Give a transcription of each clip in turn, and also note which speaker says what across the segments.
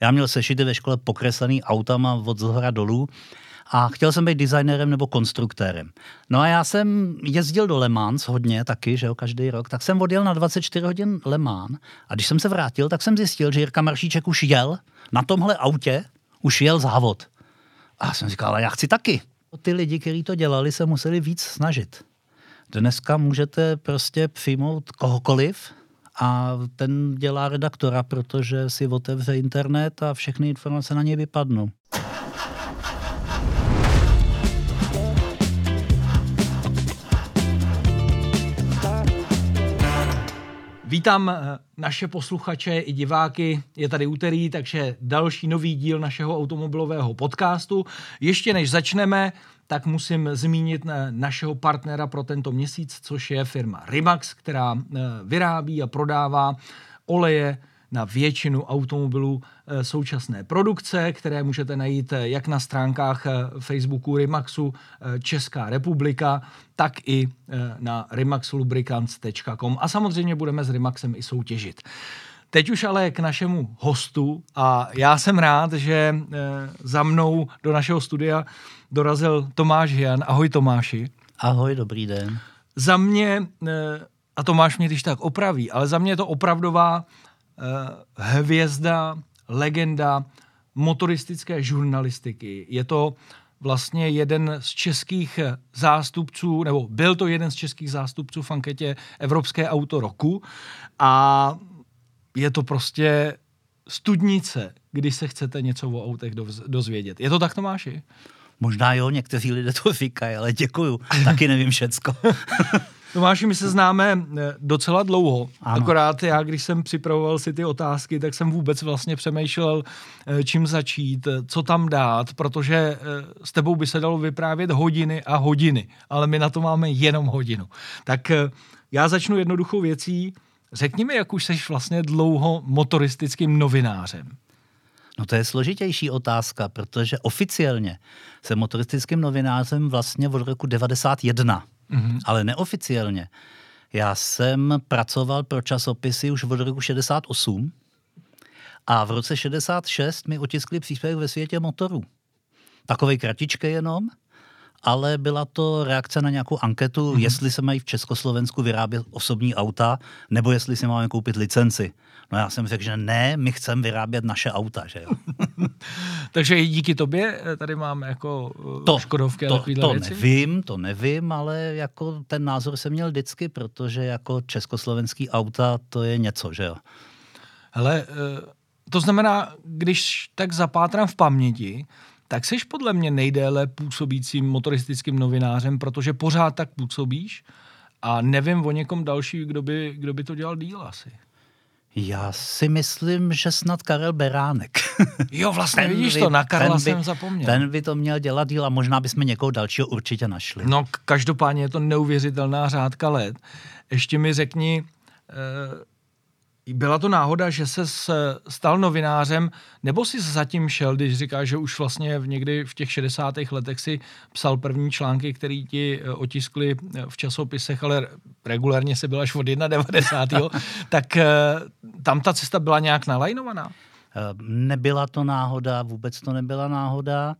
Speaker 1: Já měl sešity ve škole pokreslený autama od zhora dolů a chtěl jsem být designérem nebo konstruktérem. No a já jsem jezdil do Le Mans hodně taky, že jo, každý rok, tak jsem odjel na 24 hodin Le Mans a když jsem se vrátil, tak jsem zjistil, že Jirka Maršíček už jel na tomhle autě, už jel závod. A já jsem říkal, ale já chci taky. Ty lidi, kteří to dělali, se museli víc snažit. Dneska můžete prostě přijmout kohokoliv, a ten dělá redaktora, protože si otevře internet a všechny informace na něj vypadnou.
Speaker 2: Vítám eh, naše posluchače i diváky. Je tady úterý, takže další nový díl našeho automobilového podcastu. Ještě než začneme, tak musím zmínit eh, našeho partnera pro tento měsíc, což je firma Rimax, která eh, vyrábí a prodává oleje na většinu automobilů eh, současné produkce, které můžete najít jak na stránkách Facebooku Rimaxu Česká republika, tak i na rimaxlubricants.com a samozřejmě budeme s Rimaxem i soutěžit. Teď už ale k našemu hostu a já jsem rád, že za mnou do našeho studia dorazil Tomáš Jan. Ahoj Tomáši.
Speaker 1: Ahoj, dobrý den.
Speaker 2: Za mě, eh, a Tomáš mě když tak opraví, ale za mě je to opravdová eh, hvězda, legenda motoristické žurnalistiky. Je to vlastně jeden z českých zástupců, nebo byl to jeden z českých zástupců v anketě Evropské auto roku a je to prostě studnice, když se chcete něco o autech dozvědět. Je to tak, Tomáši?
Speaker 1: Možná jo, někteří lidé to říkají, ale děkuju. Taky nevím všecko.
Speaker 2: Tomáši, my se známe eh, docela dlouho. Ano. Akorát já, když jsem připravoval si ty otázky, tak jsem vůbec vlastně přemýšlel, eh, čím začít, eh, co tam dát, protože s tebou by se dalo vyprávět hodiny a hodiny, ale my na to máme jenom hodinu. Tak já začnu jednoduchou věcí. Řekni mi, jak už jsi vlastně dlouho motoristickým novinářem.
Speaker 1: No to je složitější otázka, protože oficiálně jsem motoristickým novinářem vlastně od roku 91, mm-hmm. ale neoficiálně. Já jsem pracoval pro časopisy už od roku 68 a v roce 66 mi otiskli příspěvek ve světě motorů. Takovej kratičkej jenom, ale byla to reakce na nějakou anketu, mm-hmm. jestli se mají v Československu vyrábět osobní auta, nebo jestli si máme koupit licenci. No já jsem řekl, že ne, my chceme vyrábět naše auta, že jo.
Speaker 2: Takže i díky tobě eh, tady máme jako eh, to, Škodovky
Speaker 1: a to, to věci? nevím, to nevím, ale jako ten názor jsem měl vždycky, protože jako československý auta to je něco, že jo.
Speaker 2: Hele, eh, to znamená, když tak zapátrám v paměti, tak jsi podle mě nejdéle působícím motoristickým novinářem, protože pořád tak působíš a nevím o někom další, kdo by, kdo by to dělal díl asi.
Speaker 1: Já si myslím, že snad Karel Beránek.
Speaker 2: Jo, vlastně ten vidíš by, to, na Karla by, jsem zapomněl.
Speaker 1: Ten by to měl dělat díl a možná bychom někoho dalšího určitě našli.
Speaker 2: No, každopádně je to neuvěřitelná řádka let. Ještě mi řekni, eh, byla to náhoda, že se stal novinářem, nebo si zatím šel, když říkáš, že už vlastně v někdy v těch 60. letech si psal první články, které ti eh, otiskli eh, v časopisech, ale regulárně se byla až od 91. tak eh, tam ta cesta byla nějak nalajnovaná?
Speaker 1: Nebyla to náhoda, vůbec to nebyla náhoda,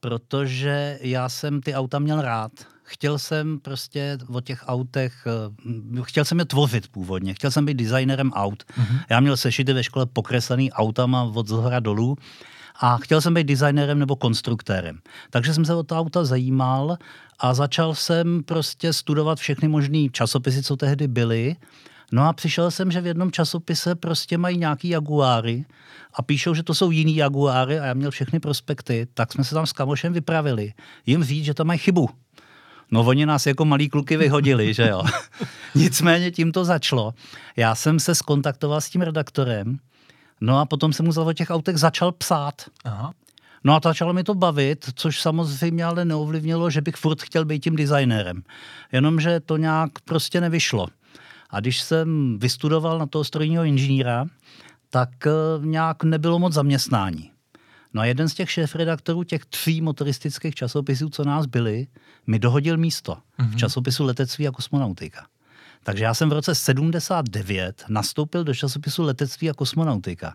Speaker 1: protože já jsem ty auta měl rád chtěl jsem prostě o těch autech, eh, chtěl jsem je tvořit původně, chtěl jsem být designerem aut. Mm-hmm. Já měl sešity ve škole pokreslený autama od zhora dolů a chtěl jsem být designerem nebo konstruktérem. Takže jsem se o to auta zajímal a začal jsem prostě studovat všechny možné časopisy, co tehdy byly. No a přišel jsem, že v jednom časopise prostě mají nějaký Jaguáry a píšou, že to jsou jiný Jaguáry a já měl všechny prospekty, tak jsme se tam s kamošem vypravili. Jim říct, že tam mají chybu. No oni nás jako malí kluky vyhodili, že jo. Nicméně tím to začalo. Já jsem se skontaktoval s tím redaktorem, no a potom jsem mu za o těch autech začal psát. Aha. No a začalo mi to bavit, což samozřejmě ale neovlivnilo, že bych furt chtěl být tím designérem. Jenomže to nějak prostě nevyšlo. A když jsem vystudoval na toho strojního inženýra, tak eh, nějak nebylo moc zaměstnání. No a jeden z těch šéf-redaktorů těch tří motoristických časopisů, co nás byli, mi dohodil místo mm-hmm. v mhm. časopisu Letectví a kosmonautika. Takže já jsem v roce 79 nastoupil do časopisu Letectví a kosmonautika.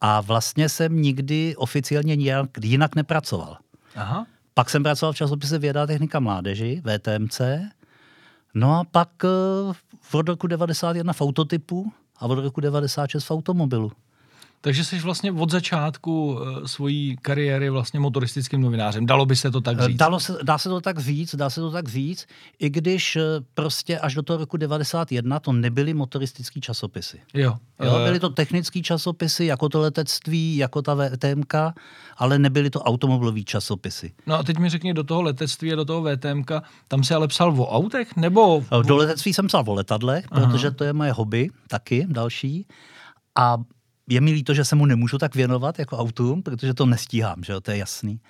Speaker 1: A vlastně jsem nikdy oficiálně nijak, jinak nepracoval.
Speaker 2: Aha.
Speaker 1: Pak jsem pracoval v časopise Věda technika mládeži, VTMC. No a pak eh, od roku 91 v autotypu a od roku 96 v automobilu.
Speaker 2: Takže jsi vlastně od začátku uh, svojí kariéry vlastně motoristickým novinářem. Dalo by se to tak říct?
Speaker 1: Dalo se, dá se to tak říct, dá se to tak říct, i když eh, prostě až do toho roku 91 to nebyly motoristický časopisy.
Speaker 2: Jo.
Speaker 1: jo byly to technické časopisy, jako to letectví, jako ta VTMK, ale nebyly to automobilové časopisy.
Speaker 2: No a teď mi řekni do toho letectví a do toho VTMK, tam se ale psal o autech, nebo...
Speaker 1: Do letectví jsem psal o letadlech, Aha. protože to je moje hobby taky, další. A je mi líto, že se mu nemůžu tak věnovat jako autům, protože to nestíhám, že jo, to je jasný.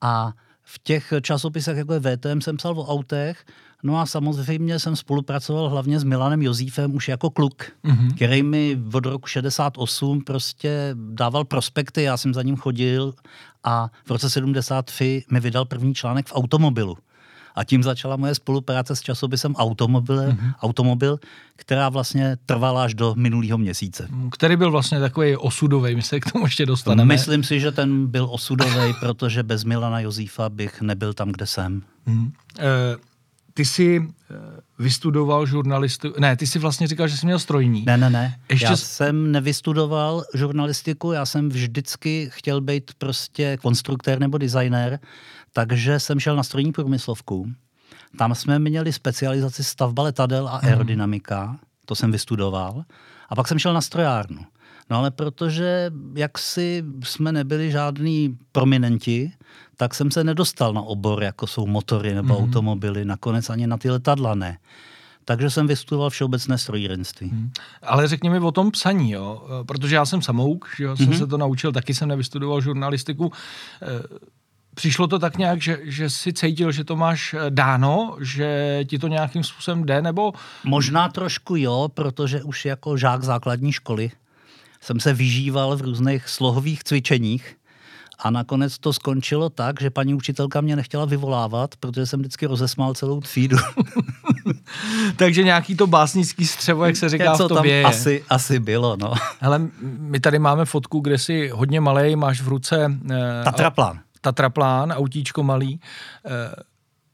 Speaker 1: A v těch časopisech, jako je VTM, jsem psal o autech, no a samozřejmě jsem spolupracoval hlavně s Milanem Jozífem už jako kluk, mm-hmm. který mi od roku 68 prostě dával prospekty, já jsem za ním chodil a v roce 73 mi vydal první článek v automobilu. A tím začala moje spolupráce s časopisem Automobil, mm-hmm. Automobil která vlastně trvala až do minulého měsíce.
Speaker 2: Který byl vlastně takový osudový, my se k tomu ještě dostaneme.
Speaker 1: Myslím si, že ten byl osudový, protože bez Milana Jozífa bych nebyl tam, kde jsem. Mm.
Speaker 2: E, ty jsi eh, vystudoval žurnalistiku, ne, ty jsi vlastně říkal, že jsi měl strojní.
Speaker 1: Ne, ne, ne. Ještě já jsem nevystudoval žurnalistiku, já jsem vždycky chtěl být prostě konstruktér nebo designér, takže jsem šel na strojní průmyslovku. Tam jsme měli specializaci stavba letadel a mhm. aerodynamika, hmm. to jsem vystudoval. A pak jsem šel na strojárnu. No ale protože jak si jsme nebyli žádní prominenti, tak jsem se nedostal na obor, jako jsou motory nebo mm. automobily, nakonec ani na ty letadla ne. Takže jsem vystudoval všeobecné strojírenství. Hmm.
Speaker 2: Ale řekni mi o tom psaní, jo? protože já jsem samouk, že jo? jsem hmm. se to naučil, taky jsem nevystudoval žurnalistiku. Přišlo to tak nějak, že, že si cítil, že to máš eh, dáno, že ti to nějakým způsobem jde, nebo?
Speaker 1: Možná trošku jo, protože už jako žák základní školy jsem se vyžíval v různých slohových cvičeních a nakonec to skončilo tak, že paní učitelka mě nechtěla vyvolávat, protože jsem vždycky rozesmál celou třídu.
Speaker 2: Takže nějaký to básnický střevo, jak se říká
Speaker 1: Co
Speaker 2: v tobě
Speaker 1: tam asi, asi bylo, no.
Speaker 2: Hele, my tady máme fotku, kde jsi hodně malej, máš v ruce...
Speaker 1: Eh, Tatraplán.
Speaker 2: Tatraplán, autíčko malý. Eh,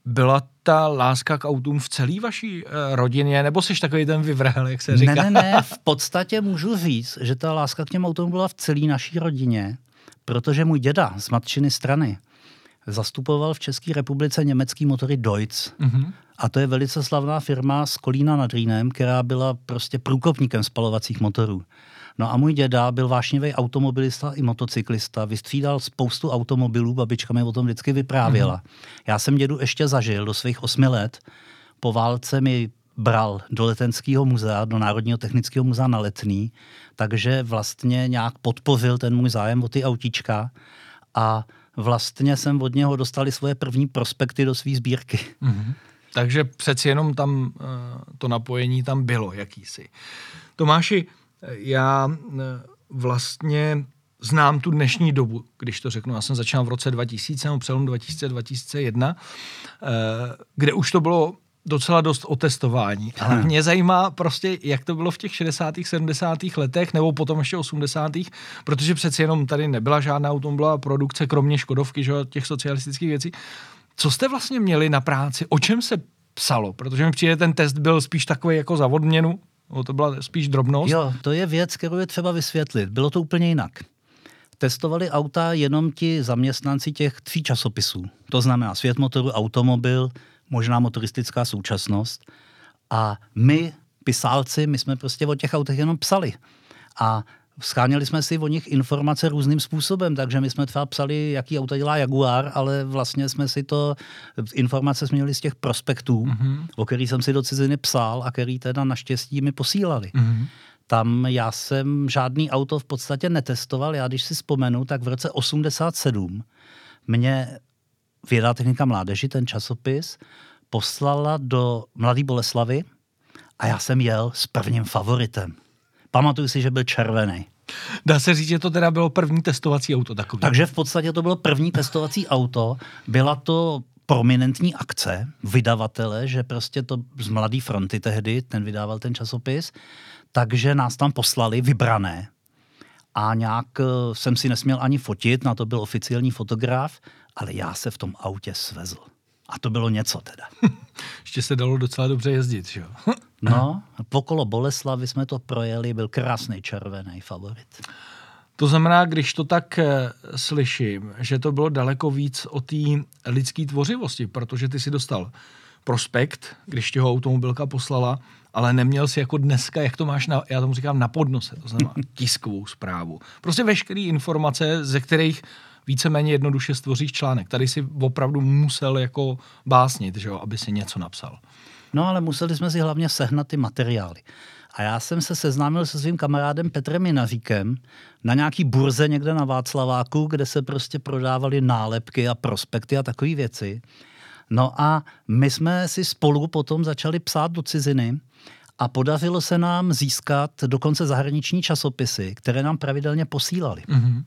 Speaker 2: byla ta láska k autům v celé vaší eh, rodině, nebo jsi takový ten vyvrhel, jak se říká?
Speaker 1: Ne, ne, ne, v podstatě můžu říct, že ta láska k těm autům byla v celé naší rodině, protože můj děda z matčiny strany zastupoval v České republice německý motory Deutz. Mm-hmm. A to je velice slavná firma z Kolína nad Rýnem, která byla prostě průkopníkem spalovacích motorů. No a můj děda byl vášnivý automobilista i motocyklista, vystřídal spoustu automobilů, babička mi o tom vždycky vyprávěla. Mm-hmm. Já jsem dědu ještě zažil do svých osmi let. Po válce mi bral do Letenského muzea, do Národního technického muzea na Letný, takže vlastně nějak podpořil ten můj zájem o ty autíčka a vlastně jsem od něho dostali svoje první prospekty do své sbírky. Mm-hmm.
Speaker 2: Takže přeci jenom tam uh, to napojení tam bylo jakýsi. Tomáši, já uh, vlastně znám tu dnešní dobu, když to řeknu. Já jsem začal v roce 2000, nebo přelom 2000-2001, uh, kde už to bylo docela dost o testování. Ale mě zajímá prostě, jak to bylo v těch 60. 70. letech, nebo potom ještě 80. protože přeci jenom tady nebyla žádná automobilová produkce, kromě Škodovky, že, těch socialistických věcí. Co jste vlastně měli na práci? O čem se psalo? Protože mi přijde, ten test byl spíš takový jako za odměnu, to byla spíš drobnost.
Speaker 1: Jo, to je věc, kterou je třeba vysvětlit. Bylo to úplně jinak. Testovali auta jenom ti zaměstnanci těch tří časopisů. To znamená svět motoru, automobil, možná motoristická současnost. A my, pisálci, my jsme prostě o těch autech jenom psali. A Scháněli jsme si o nich informace různým způsobem, takže my jsme třeba psali, jaký auto dělá Jaguar, ale vlastně jsme si to, informace jsme měli z těch prospektů, mm-hmm. o který jsem si do ciziny psal a který teda naštěstí mi posílali. Mm-hmm. Tam já jsem žádný auto v podstatě netestoval. Já když si vzpomenu, tak v roce 87 mě Věda technika mládeži, ten časopis, poslala do Mladé Boleslavy a já jsem jel s prvním favoritem. Pamatuju si, že byl červený.
Speaker 2: Dá se říct, že to teda bylo první testovací auto takový.
Speaker 1: Takže v podstatě to bylo první testovací auto. Byla to prominentní akce vydavatele, že prostě to z Mladé fronty tehdy, ten vydával ten časopis, takže nás tam poslali vybrané a nějak eh, jsem si nesměl ani fotit, na to byl oficiální fotograf, ale já se v tom autě svezl. A to bylo něco teda.
Speaker 2: Ještě se dalo docela dobře jezdit, že jo?
Speaker 1: no, pokolo Boleslavy jsme to projeli, byl krásný červený favorit.
Speaker 2: To znamená, když to tak e, slyším, že to bylo daleko víc o té lidské tvořivosti, protože ty si dostal prospekt, když ti ho automobilka poslala, ale neměl si jako dneska, jak to máš, na, já tomu říkám, na podnose, to znamená tiskovou zprávu. Prostě veškeré informace, ze kterých víceméně jednoduše stvoříš článek. Tady si opravdu musel jako básnit, že jo, aby si něco napsal.
Speaker 1: No ale museli jsme si hlavně sehnat ty materiály. A já jsem se seznámil se svým kamarádem Petrem Jinaříkem na nějaký burze někde na Václaváku, kde se prostě prodávaly nálepky a prospekty a takové věci. No a my jsme si spolu potom začali psát do ciziny a podařilo se nám získat dokonce zahraniční časopisy, které nám pravidelně posílali. Mm-hmm.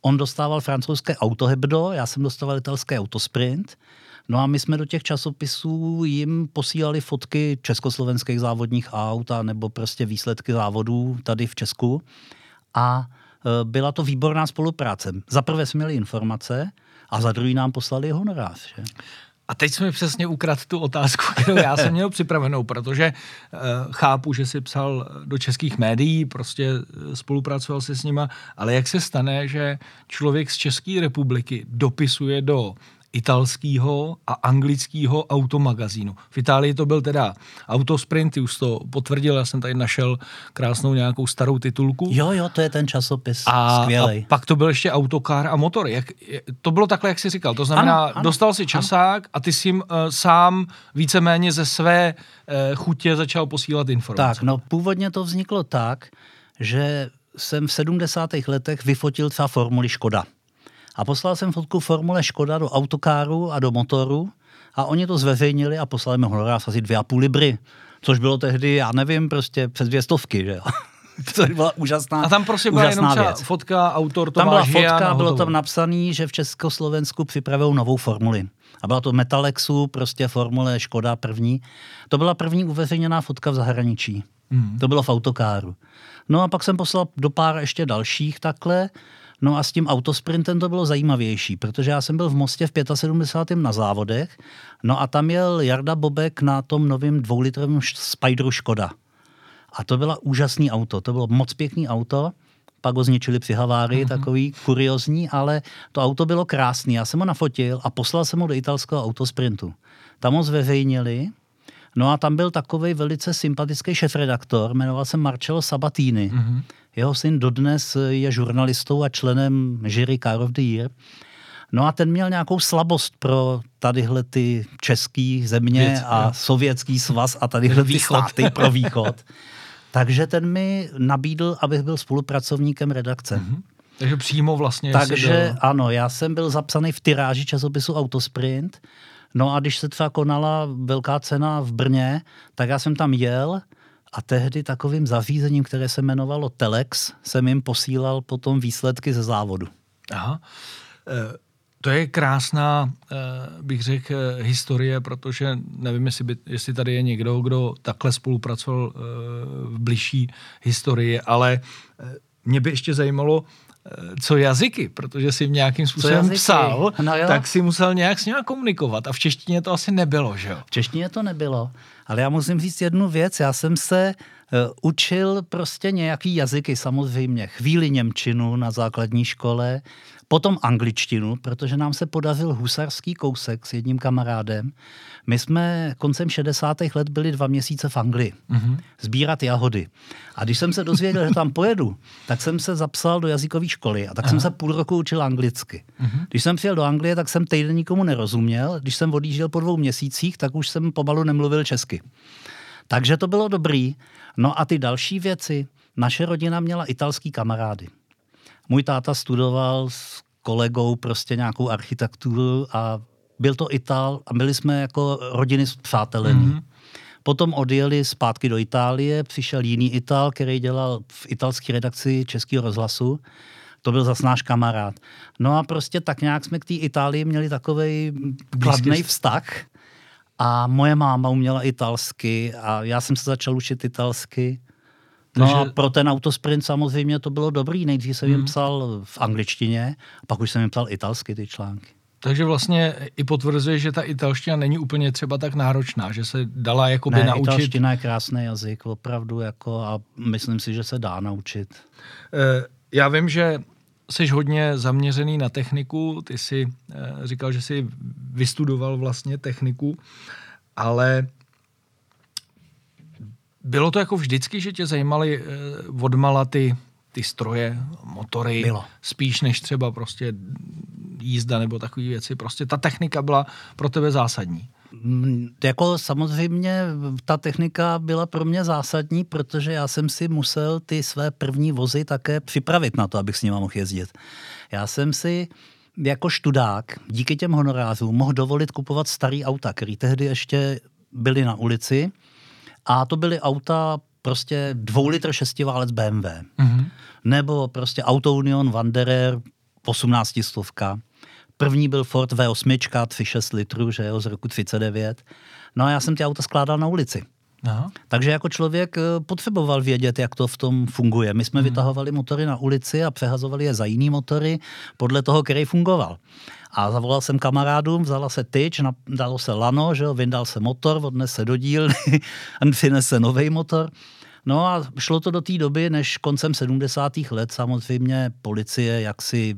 Speaker 1: On dostával francouzské Autohebdo, já jsem dostával italské Autosprint. No a my jsme do těch časopisů jim posílali fotky československých závodních aut a nebo prostě výsledky závodů tady v Česku. A e, byla to výborná spolupráce. Za prvé jsme měli informace a za druhý nám poslali honorář. Že?
Speaker 2: A teď jsme přesně ukradl tu otázku, kterou já jsem měl připravenou, protože uh, chápu, že si psal do českých médií, prostě eh, spolupracoval se s nima, ale jak se stane, že člověk z České republiky dopisuje do italského a anglického automagazínu. V Itálii to byl teda Autosprint, už to potvrdil, já jsem tady našel krásnou nějakou starou titulku.
Speaker 1: Jo, jo, to je ten časopis,
Speaker 2: a,
Speaker 1: skvělej.
Speaker 2: A pak to byl ještě Autokár a motor. Jak, to bylo takhle, jak jsi říkal. To znamená, ano, ano, dostal si časák ano. a ty jsi uh, sám víceméně ze své uh, chutě začal posílat informace.
Speaker 1: Tak, no původně to vzniklo tak, že jsem v 70. letech vyfotil třeba formuly Škoda. A poslal jsem fotku Formule Škoda do autokáru a do motoru a oni to zveřejnili a poslali mi honorář asi dvě a půl libry, což bylo tehdy, já nevím, prostě přes dvě stovky, že jo. to byla úžasná
Speaker 2: A tam prostě byla jenom věc. fotka, autor
Speaker 1: Tam byla fotka, bylo tam napsané, že v Československu připravují novou formuli. A byla to Metalexu, prostě formule Škoda první. To byla první uveřejněná fotka v zahraničí. Hmm. To bylo v autokáru. No a pak jsem poslal do pár ještě dalších takhle. No a s tím autosprintem to bylo zajímavější, protože já jsem byl v Mostě v 75. na závodech, no a tam jel Jarda Bobek na tom novém dvoulitrovém Spideru Škoda. A to bylo úžasný auto, to bylo moc pěkný auto, pak ho zničili při havárii, mm-hmm. takový kuriozní, ale to auto bylo krásný. Já jsem ho nafotil a poslal jsem ho do italského autosprintu. Tam ho zveřejnili, no a tam byl takový velice sympatický šefredaktor, jmenoval se Marcello Sabatini. Mm-hmm. Jeho syn dodnes je žurnalistou a členem jury Car of the Year. No a ten měl nějakou slabost pro tadyhle ty český země Věc, a jo. sovětský svaz a tadyhle ty státy pro východ. Takže ten mi nabídl, abych byl spolupracovníkem redakce. Mm-hmm.
Speaker 2: Takže přímo vlastně.
Speaker 1: Takže byl... ano, já jsem byl zapsaný v tyráži časopisu Autosprint. No a když se třeba konala velká cena v Brně, tak já jsem tam jel a tehdy takovým zařízením, které se jmenovalo Telex, jsem jim posílal potom výsledky ze závodu.
Speaker 2: Aha. E, to je krásná, e, bych řekl, historie, protože nevím, jestli, by, jestli tady je někdo, kdo takhle spolupracoval v bližší historii, ale mě by ještě zajímalo, co jazyky, protože si v nějakým způsobem psal, no tak si musel nějak s ním komunikovat a v češtině to asi nebylo, že jo?
Speaker 1: V češtině to nebylo. Ale já musím říct jednu věc. Já jsem se uh, učil prostě nějaký jazyky samozřejmě. Chvíli Němčinu na základní škole, potom angličtinu, protože nám se podařil husarský kousek s jedním kamarádem. My jsme koncem 60. let byli dva měsíce v Anglii mm-hmm. sbírat jahody. A když jsem se dozvěděl, že tam pojedu, tak jsem se zapsal do jazykové školy a tak Aha. jsem se půl roku učil anglicky. Mm-hmm. Když jsem přijel do Anglie, tak jsem týden nikomu nerozuměl. Když jsem odjížděl po dvou měsících, tak už jsem pomalu nemluvil česky. Takže to bylo dobrý. No a ty další věci, naše rodina měla italský kamarády. Můj táta studoval s kolegou prostě nějakou architekturu a byl to Ital a byli jsme jako rodiny přátelení. Mm-hmm. Potom odjeli zpátky do Itálie, přišel jiný Ital, který dělal v italské redakci Českého rozhlasu. To byl zas náš kamarád. No a prostě tak nějak jsme k té Itálii měli takový kladný vztah. A moje máma uměla italsky a já jsem se začal učit italsky. No Takže... a pro ten autosprint samozřejmě to bylo dobrý. Nejdřív jsem jim hmm. psal v angličtině, pak už jsem jim psal italsky ty články.
Speaker 2: Takže vlastně i potvrzuje, že ta italština není úplně třeba tak náročná, že se dala jakoby
Speaker 1: ne,
Speaker 2: naučit.
Speaker 1: italština je krásný jazyk, opravdu, jako a myslím si, že se dá naučit.
Speaker 2: E, já vím, že jsi hodně zaměřený na techniku, ty jsi e, říkal, že jsi vystudoval vlastně techniku, ale bylo to jako vždycky, že tě zajímaly e, odmala ty, ty stroje, motory,
Speaker 1: Bylo.
Speaker 2: spíš než třeba prostě jízda nebo takové věci. Prostě ta technika byla pro tebe zásadní.
Speaker 1: Mm, jako samozřejmě ta technika byla pro mě zásadní, protože já jsem si musel ty své první vozy také připravit na to, abych s nimi mohl jezdit. Já jsem si jako študák díky těm honorářům mohl dovolit kupovat starý auta, které tehdy ještě byly na ulici a to byly auta prostě dvou litr šestiválec BMW. Mm-hmm. Nebo prostě Auto Union Wanderer 18 stovka. První byl Ford V8, 3,6 litrů, že jo, z roku 39. No a já jsem ty auta skládal na ulici. Aha. Takže jako člověk eh, potřeboval vědět, jak to v tom funguje. My jsme hmm. vytahovali motory na ulici a přehazovali je za jiný motory podle toho, který fungoval. A zavolal jsem kamarádům, vzala se tyč, dalo se lano, že jo, vyndal se motor, odnes se do dílny přinese nový motor. No a šlo to do té doby, než koncem 70. let samozřejmě policie jaksi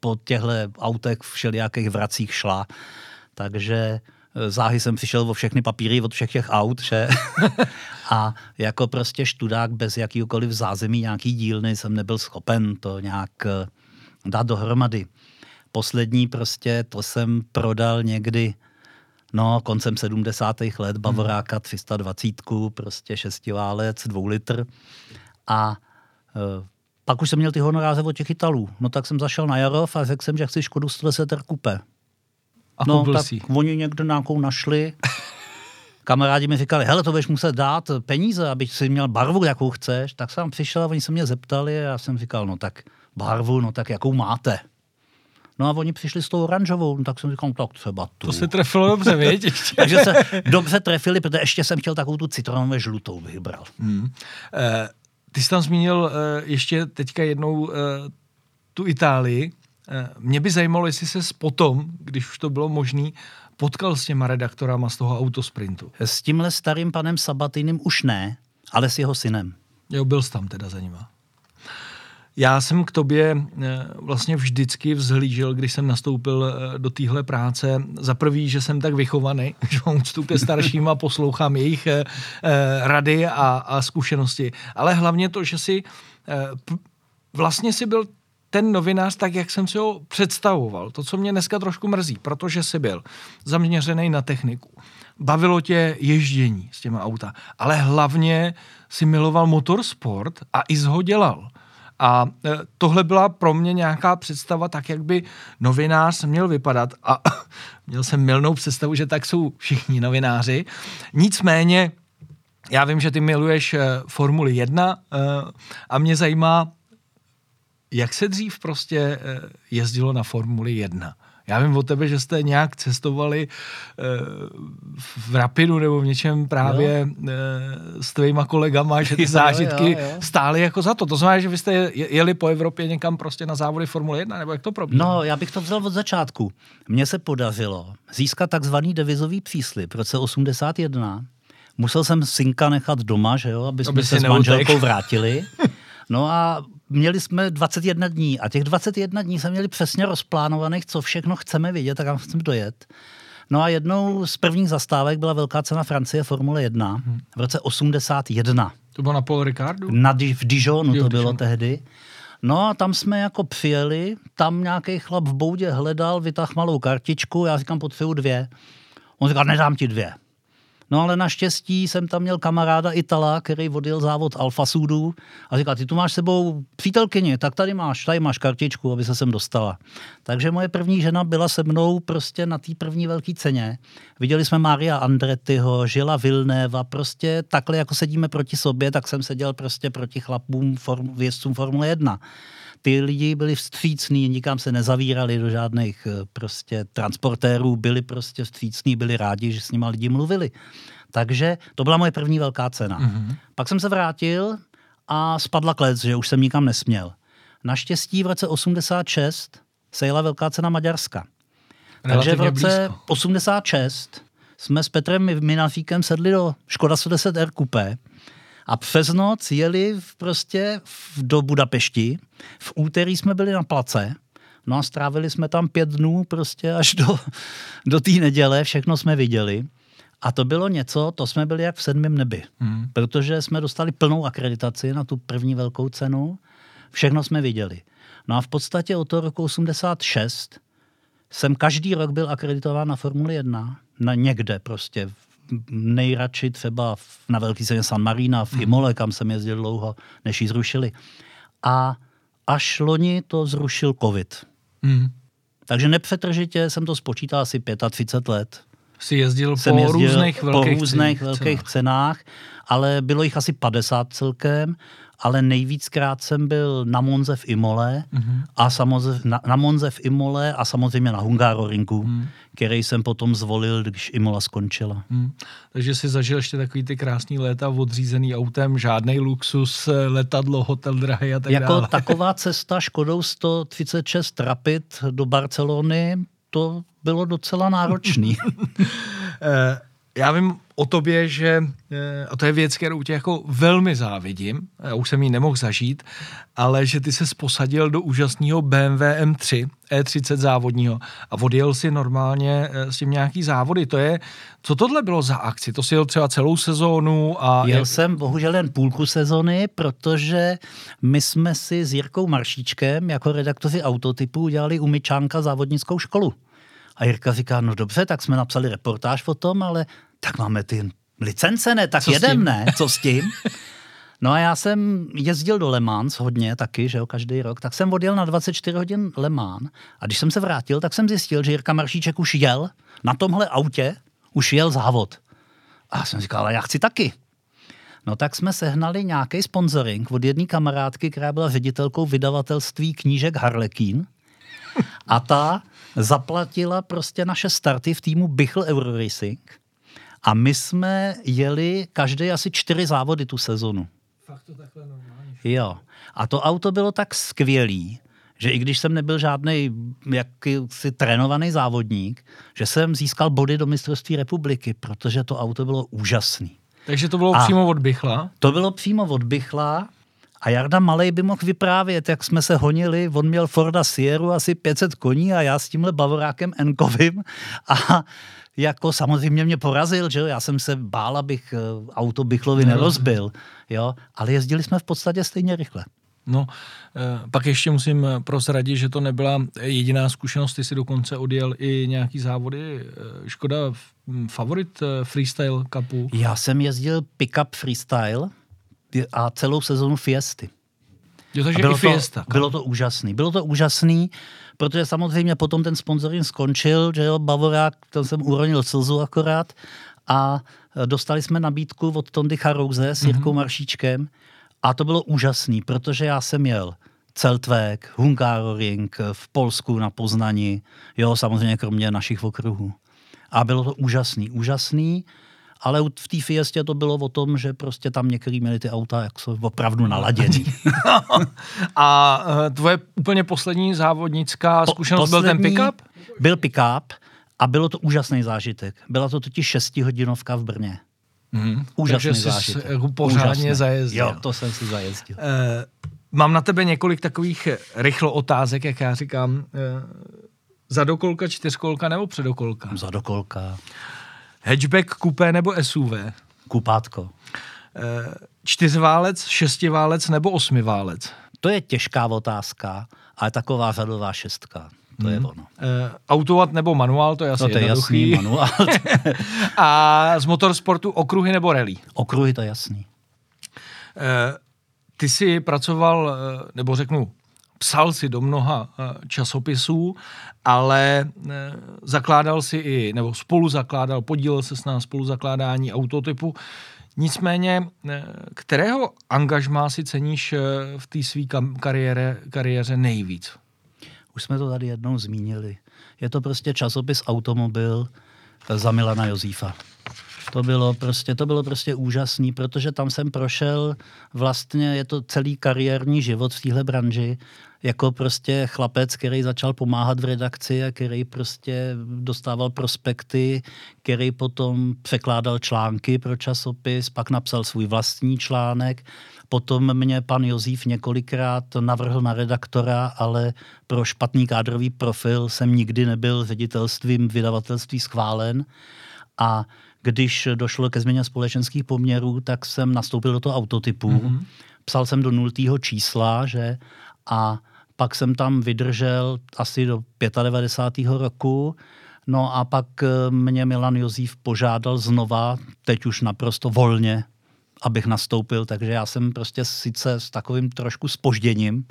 Speaker 1: po těchto autech všelijakých vracích šla. Takže záhy jsem přišel o všechny papíry od všech těch aut, že? a jako prostě študák bez jakýkoliv zázemí nějaký dílny jsem nebyl schopen to nějak e, dát dohromady. Poslední prostě to jsem prodal někdy No, koncem 70. let Bavoráka 320, prostě šestiválec, dvou litr. A e, pak už jsem měl ty honoráře od těch Italů. No tak jsem zašel na Jarov a řekl jsem, že chci Škodu 110 kupé.
Speaker 2: A
Speaker 1: no, tak
Speaker 2: si.
Speaker 1: oni někde nějakou našli. Kamarádi mi říkali, hele, to budeš muset dát peníze, aby si měl barvu, jakou chceš. Tak jsem přišel a oni se mě zeptali a já jsem říkal, no tak barvu, no tak jakou máte. No a oni přišli s tou oranžovou, no tak jsem říkal, tak třeba tu.
Speaker 2: To se trefilo dobře, viď?
Speaker 1: Takže se dobře trefili, protože ještě jsem chtěl takovou tu citronové žlutou vybral. Hmm.
Speaker 2: Eh, ty jsi tam zmínil eh, ještě teďka jednou eh, tu Itálii. Eh, mě by zajímalo, jestli se potom, když už to bylo možné, potkal s těma redaktorama z toho autosprintu.
Speaker 1: S tímhle starým panem Sabatinem už ne, ale s jeho synem.
Speaker 2: Jo, byl jsi tam teda za nima. Já jsem k tobě eh, vlastně vždycky vzhlížel, když jsem nastoupil eh, do téhle práce. Za prvý, že jsem tak vychovaný, že mám úctu ke starším a poslouchám jejich rady a, a zkušenosti. Ale hlavně to, že si vlastně si byl ten novinář tak, jak jsem si ho představoval. To, co mě dneska trošku mrzí, protože si byl zaměřený na techniku. Bavilo tě ježdění s těma auta, ale hlavně si miloval motorsport a i ho dělal. A e, tohle byla pro mě nějaká představa, tak jak by novinář měl vypadat. A měl jsem milnou představu, že tak jsou všichni novináři. Nicméně, já vím, že ty miluješ e, Formuli 1 e, a mě zajímá, jak se dřív prostě jezdilo na Formuli 1. Já vím o tebe, že jste nějak cestovali uh, v Rapidu nebo v něčem právě uh, s tvýma kolegama, že ty zážitky jo, jo, jo. stály jako za to. To znamená, že vy jste jeli po Evropě někam prostě na závody Formule 1, nebo jak to probíhá?
Speaker 1: No, já bych to vzal od začátku. Mně se podařilo získat takzvaný devizový příslip v roce 81. Musel jsem synka nechat doma, že jo, aby jsme aby se s manželkou vrátili. No a měli jsme 21 dní a těch 21 dní jsme měli přesně rozplánovaných, co všechno chceme vidět a kam chceme dojet. No a jednou z prvních zastávek byla velká cena Francie Formule 1 v roce 81.
Speaker 2: To bylo na Paul Ricardu?
Speaker 1: Na, v Dijonu jo, to bylo Dijon. tehdy. No a tam jsme jako přijeli, tam nějaký chlap v boudě hledal, vytáhl malou kartičku, já říkám, potřebuji dvě. On říkal, nedám ti dvě. No ale naštěstí jsem tam měl kamaráda Itala, který vodil závod Alfa Sudu a říkal, ty tu máš sebou přítelkyni, tak tady máš, tady máš kartičku, aby se sem dostala. Takže moje první žena byla se mnou prostě na té první velké ceně. Viděli jsme Maria Andrettiho, Žila Vilnéva, prostě takhle jako sedíme proti sobě, tak jsem seděl prostě proti chlapům, form, vězcům Formule 1 ty lidi byli vstřícní, nikam se nezavírali do žádných eh, prostě transportérů, byli prostě vstřícní, byli rádi, že s nima lidi mluvili. Takže to byla moje první velká cena. Mm-hmm. Pak jsem se vrátil a spadla klec, že už jsem nikam nesměl. Naštěstí v roce 86 se jela velká cena Maďarska. Takže v roce blízko. 86 jsme s Petrem Minafíkem sedli do Škoda 110 R Coupé a přes noc jeli prostě do Budapešti. V úterý jsme byli na place, no a strávili jsme tam pět dnů prostě až do, do té neděle, všechno jsme viděli. A to bylo něco, to jsme byli jak v sedmém nebi, hmm. protože jsme dostali plnou akreditaci na tu první velkou cenu, všechno jsme viděli. No a v podstatě od toho roku 86 jsem každý rok byl akreditován na Formuli 1, na někde prostě, nejradši třeba na velký ceně San Marina, v mhm. Imole, kam jsem jezdil dlouho, než ji zrušili. A až loni to zrušil covid. Mm. Takže nepřetržitě jsem to spočítal asi 35 let.
Speaker 2: Jsi jezdil jsem po jezdil různých velkých,
Speaker 1: po různých cenách. velkých cenách, ale bylo jich asi 50 celkem ale nejvíckrát jsem byl na Monze v Imole mm-hmm. a samozřejmě na, na Monze v Imole a samozřejmě na Hungaroringu, mm. který jsem potom zvolil, když Imola skončila. Mm.
Speaker 2: Takže si zažil ještě takový ty krásný léta odřízený autem, žádný luxus, letadlo, hotel drahý a tak
Speaker 1: jako
Speaker 2: dále.
Speaker 1: taková cesta Škodou 136 Rapid do Barcelony, to bylo docela náročný.
Speaker 2: Já vím o tobě, že, eh, a to je věc, kterou tě jako velmi závidím, já už jsem ji nemohl zažít, ale že ty se posadil do úžasného BMW M3, E30 závodního a odjel si normálně eh, s tím nějaký závody. To je, co tohle bylo za akci? To si jel třeba celou sezónu a...
Speaker 1: Jel jsem bohužel jen půlku sezony, protože my jsme si s Jirkou Maršíčkem jako redaktoři autotypu udělali u Myčánka závodnickou školu. A Jirka říká, no dobře, tak jsme napsali reportáž o tom, ale tak máme ty licence, ne? Tak Co jedem, ne? Co s tím? No a já jsem jezdil do Le Mans hodně taky, že jo, každý rok, tak jsem odjel na 24 hodin Le Mans a když jsem se vrátil, tak jsem zjistil, že Jirka Maršíček už jel na tomhle autě, už jel závod. A já jsem říkal, ale já chci taky. No tak jsme sehnali nějaký sponsoring od jedné kamarádky, která byla ředitelkou vydavatelství knížek Harlequin. A ta zaplatila prostě naše starty v týmu Bichl Euro Racing. A my jsme jeli každý asi čtyři závody tu sezonu.
Speaker 2: Fakt to takhle normálně.
Speaker 1: Jo. A to auto bylo tak skvělý, že i když jsem nebyl žádný jakýsi trénovaný závodník, že jsem získal body do mistrovství republiky, protože to auto bylo úžasný.
Speaker 2: Takže to bylo a přímo od Bychla?
Speaker 1: To bylo přímo od Bychla a Jarda Malej by mohl vyprávět, jak jsme se honili, on měl Forda Sierra asi 500 koní a já s tímhle bavorákem Enkovým a jako samozřejmě mě porazil, že jo? já jsem se bál, abych eh, auto Bychlovi nerozbil, jo? ale jezdili jsme v podstatě stejně rychle.
Speaker 2: No, eh, pak ještě musím prozradit, že to nebyla jediná zkušenost, ty si dokonce odjel i nějaký závody. Eh, Škoda favorit freestyle cupu?
Speaker 1: Já jsem jezdil pickup freestyle a celou sezonu Fiesty.
Speaker 2: Jo, takže bylo, i
Speaker 1: fiesta, to, bylo to úžasný. Bylo to úžasný, protože samozřejmě potom ten sponsoring skončil, že jo, Bavorák, ten jsem uronil slzu akorát a dostali jsme nabídku od Tondy Charouze s Jirkou mm-hmm. Maršíčkem a to bylo úžasný, protože já jsem jel Celtvek, Hungaroring v Polsku na Poznani, jo, samozřejmě kromě našich okruhů. A bylo to úžasný, úžasný ale v té Fiestě to bylo o tom, že prostě tam některý měli ty auta jak jsou opravdu naladěný.
Speaker 2: a eh, tvoje úplně poslední závodnická zkušenost po, byl ten pick-up?
Speaker 1: Byl pick-up a bylo to úžasný zážitek. Byla to totiž šestihodinovka v Brně.
Speaker 2: Hmm. Úžasný Takže zážitek. jsi pořádně Úžasný. zajezdil.
Speaker 1: Jo, to jsem si zajezdil. Uh,
Speaker 2: mám na tebe několik takových rychlo otázek, jak já říkám. Uh, zadokolka, čtyřkolka nebo předokolka?
Speaker 1: Zadokolka.
Speaker 2: Hatchback, kupé nebo SUV?
Speaker 1: Kupátko.
Speaker 2: E, čtyřválec, šestiválec nebo osmiválec?
Speaker 1: To je těžká otázka, ale taková řadová šestka. To hmm. je ono.
Speaker 2: E, automat nebo manuál, to je asi no,
Speaker 1: to je jasný, manuál.
Speaker 2: A z motorsportu okruhy nebo rally?
Speaker 1: Okruhy, to je jasný.
Speaker 2: E, ty jsi pracoval, nebo řeknu, psal si do mnoha eh, časopisů, ale eh, zakládal si i, nebo spolu zakládal, podílel se s námi spolu zakládání autotypu. Nicméně, eh, kterého angažmá si ceníš v té své kariéře, kariéře nejvíc?
Speaker 1: Už jsme to tady jednou zmínili. Je to prostě časopis Automobil za Milana Jozífa. To bylo prostě, to bylo prostě úžasný, protože tam jsem prošel vlastně, je to celý kariérní život v téhle branži, jako prostě chlapec, který začal pomáhat v redakci a který prostě dostával prospekty, který potom překládal články pro časopis, pak napsal svůj vlastní článek. Potom mě pan Jozíf několikrát navrhl na redaktora, ale pro špatný kádrový profil jsem nikdy nebyl ředitelstvím vydavatelství schválen. A když došlo ke změně společenských poměrů, tak jsem nastoupil do toho autotypu. Mm-hmm. Psal jsem do nultého čísla, že? A pak jsem tam vydržel asi do 95. roku. No a pak eh, mě Milan Jozív požádal znova, teď už naprosto volně, abych nastoupil, takže já jsem prostě sice s takovým trošku spožděním,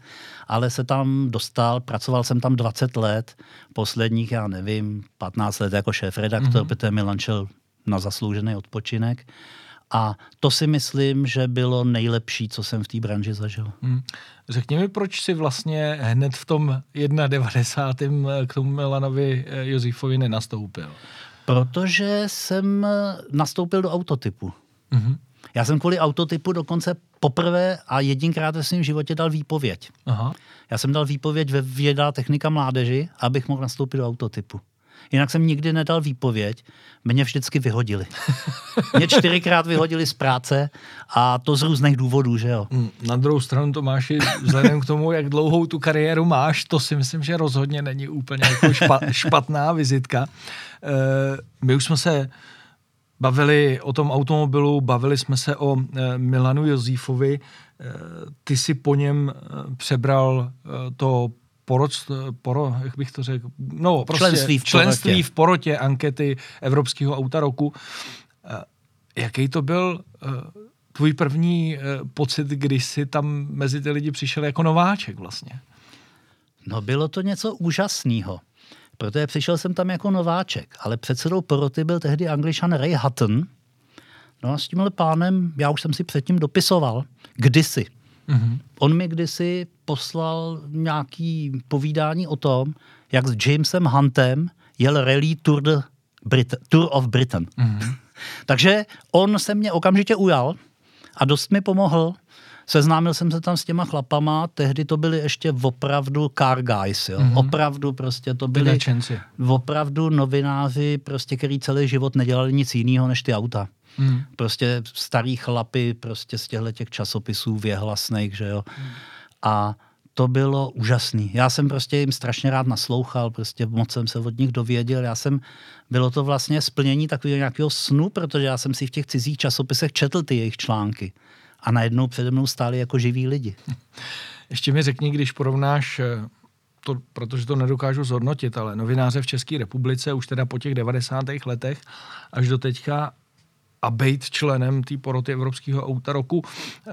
Speaker 1: ale se tam dostal, pracoval jsem tam 20 let, posledních, já nevím, 15 let jako šéf-redaktor, mm-hmm. protože Milan šel na zasloužený odpočinek. A to si myslím, že bylo nejlepší, co jsem v té branži zažil. Hmm.
Speaker 2: Řekni mi, proč si vlastně hned v tom 91. k tomu Milanovi eh, Josefovi nenastoupil?
Speaker 1: Protože jsem nastoupil do autotypu. Hmm. Já jsem kvůli autotypu dokonce poprvé a jedinkrát ve svém životě dal výpověď. Aha. Já jsem dal výpověď ve věda technika mládeži, abych mohl nastoupit do autotypu. Jinak jsem nikdy nedal výpověď, mě vždycky vyhodili. Mě čtyřikrát vyhodili z práce a to z různých důvodů, že jo. Hmm,
Speaker 2: na druhou stranu to máš i vzhledem k tomu, jak dlouhou tu kariéru máš, to si myslím, že rozhodně není úplně jako špatná vizitka. Eh, my už jsme se bavili o tom automobilu, bavili jsme se o eh, Milanu Jozífovi. Eh, ty si po něm přebral to poroc, poro, jak bych to řekl, no prostě
Speaker 1: členství v,
Speaker 2: členství porotě. v porotě ankety Evropského auta roku. Eh, jaký to byl eh, tvůj první eh, pocit, když jsi tam mezi ty lidi přišel jako nováček vlastně?
Speaker 1: No bylo to něco úžasného. Protože přišel jsem tam jako nováček, ale předsedou poroty byl tehdy angličan Ray Hutton. No a s tímhle pánem já už jsem si předtím dopisoval, kdysi. Mm-hmm. On mi kdysi poslal nějaký povídání o tom, jak s Jamesem Huntem jel rally Tour, de Brit- Tour of Britain. Mm-hmm. Takže on se mě okamžitě ujal a dost mi pomohl. Seznámil jsem se tam s těma chlapama, tehdy to byli ještě opravdu car guys, jo. Mm-hmm. Opravdu prostě to byli opravdu novináři, prostě, který celý život nedělali nic jiného než ty auta. Hmm. Prostě starý chlapy prostě z těchto těch časopisů věhlasných, že jo. Hmm. A to bylo úžasný. Já jsem prostě jim strašně rád naslouchal, prostě moc jsem se od nich dověděl. Já jsem, bylo to vlastně splnění takového nějakého snu, protože já jsem si v těch cizích časopisech četl ty jejich články. A najednou přede mnou stáli jako živí lidi.
Speaker 2: Ještě mi řekni, když porovnáš eh, to, protože to nedokážu zhodnotit, ale novináře v České republice už teda po těch 90. letech až do teďka a být členem té poroty Evropského auta roku. Eh,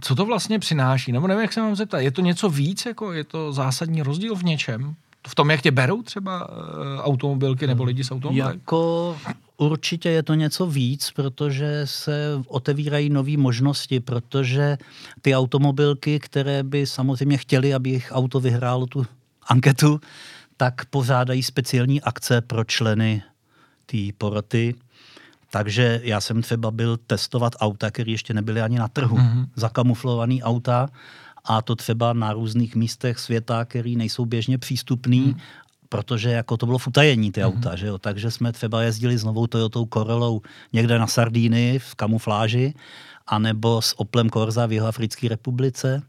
Speaker 2: co to vlastně přináší? Nebo nevím, jak se mám zeptat. Je to něco víc? Jako je to zásadní rozdíl v něčem? V tom, jak tě berou třeba eh, automobilky nebo lidi s automobily?
Speaker 1: Jako určitě je to něco víc, protože se otevírají nové možnosti, protože ty automobilky, které by samozřejmě chtěly, aby jejich auto vyhrálo tu anketu, tak pořádají speciální akce pro členy té poroty takže já jsem třeba byl testovat auta, které ještě nebyly ani na trhu. Mm-hmm. Zakamuflovaný auta a to třeba na různých místech světa, které nejsou běžně přístupný, mm. protože jako to bylo v utajení ty mm. auta, že jo? takže jsme třeba jezdili s novou Toyotou Corolou někde na Sardíny v kamufláži, anebo s Oplem Corsa v Jihoafrické republice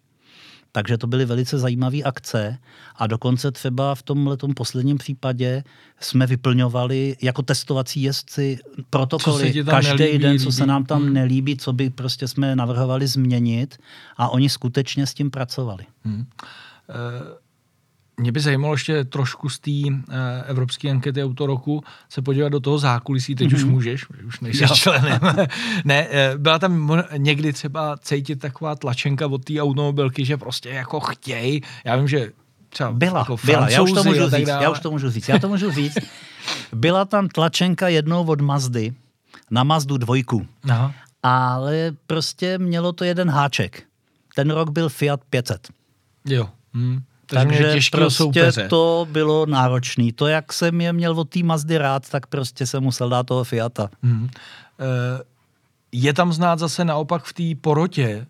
Speaker 1: takže to byly velice zajímavé akce a dokonce třeba v tomhle posledním případě jsme vyplňovali jako testovací jezdci protokoly každý nelíbí, den, co se nám tam hmm. nelíbí, co by prostě jsme navrhovali změnit a oni skutečně s tím pracovali. Hmm.
Speaker 2: Uh... Mě by zajímalo ještě trošku z té uh, evropské ankety Autoroku se podívat do toho zákulisí, teď mm-hmm. už mhm. můžeš, už nejsi členem. ne, uh, byla tam někdy třeba cítit taková tlačenka od té automobilky, že prostě jako chtěj, já vím, že třeba
Speaker 1: byla,
Speaker 2: jako
Speaker 1: byla, já už to můžu říct, já už to můžu říct, já to můžu říct. Byla tam tlačenka jednou od Mazdy, na Mazdu dvojku, Aha. ale prostě mělo to jeden háček. Ten rok byl Fiat 500.
Speaker 2: Jo. Hmm
Speaker 1: Takže, prostě soupeře. to bylo náročné. To, jak jsem je měl od té Mazdy rád, tak prostě jsem musel dát toho Fiata. Hmm.
Speaker 2: Je tam znát zase naopak v té porotě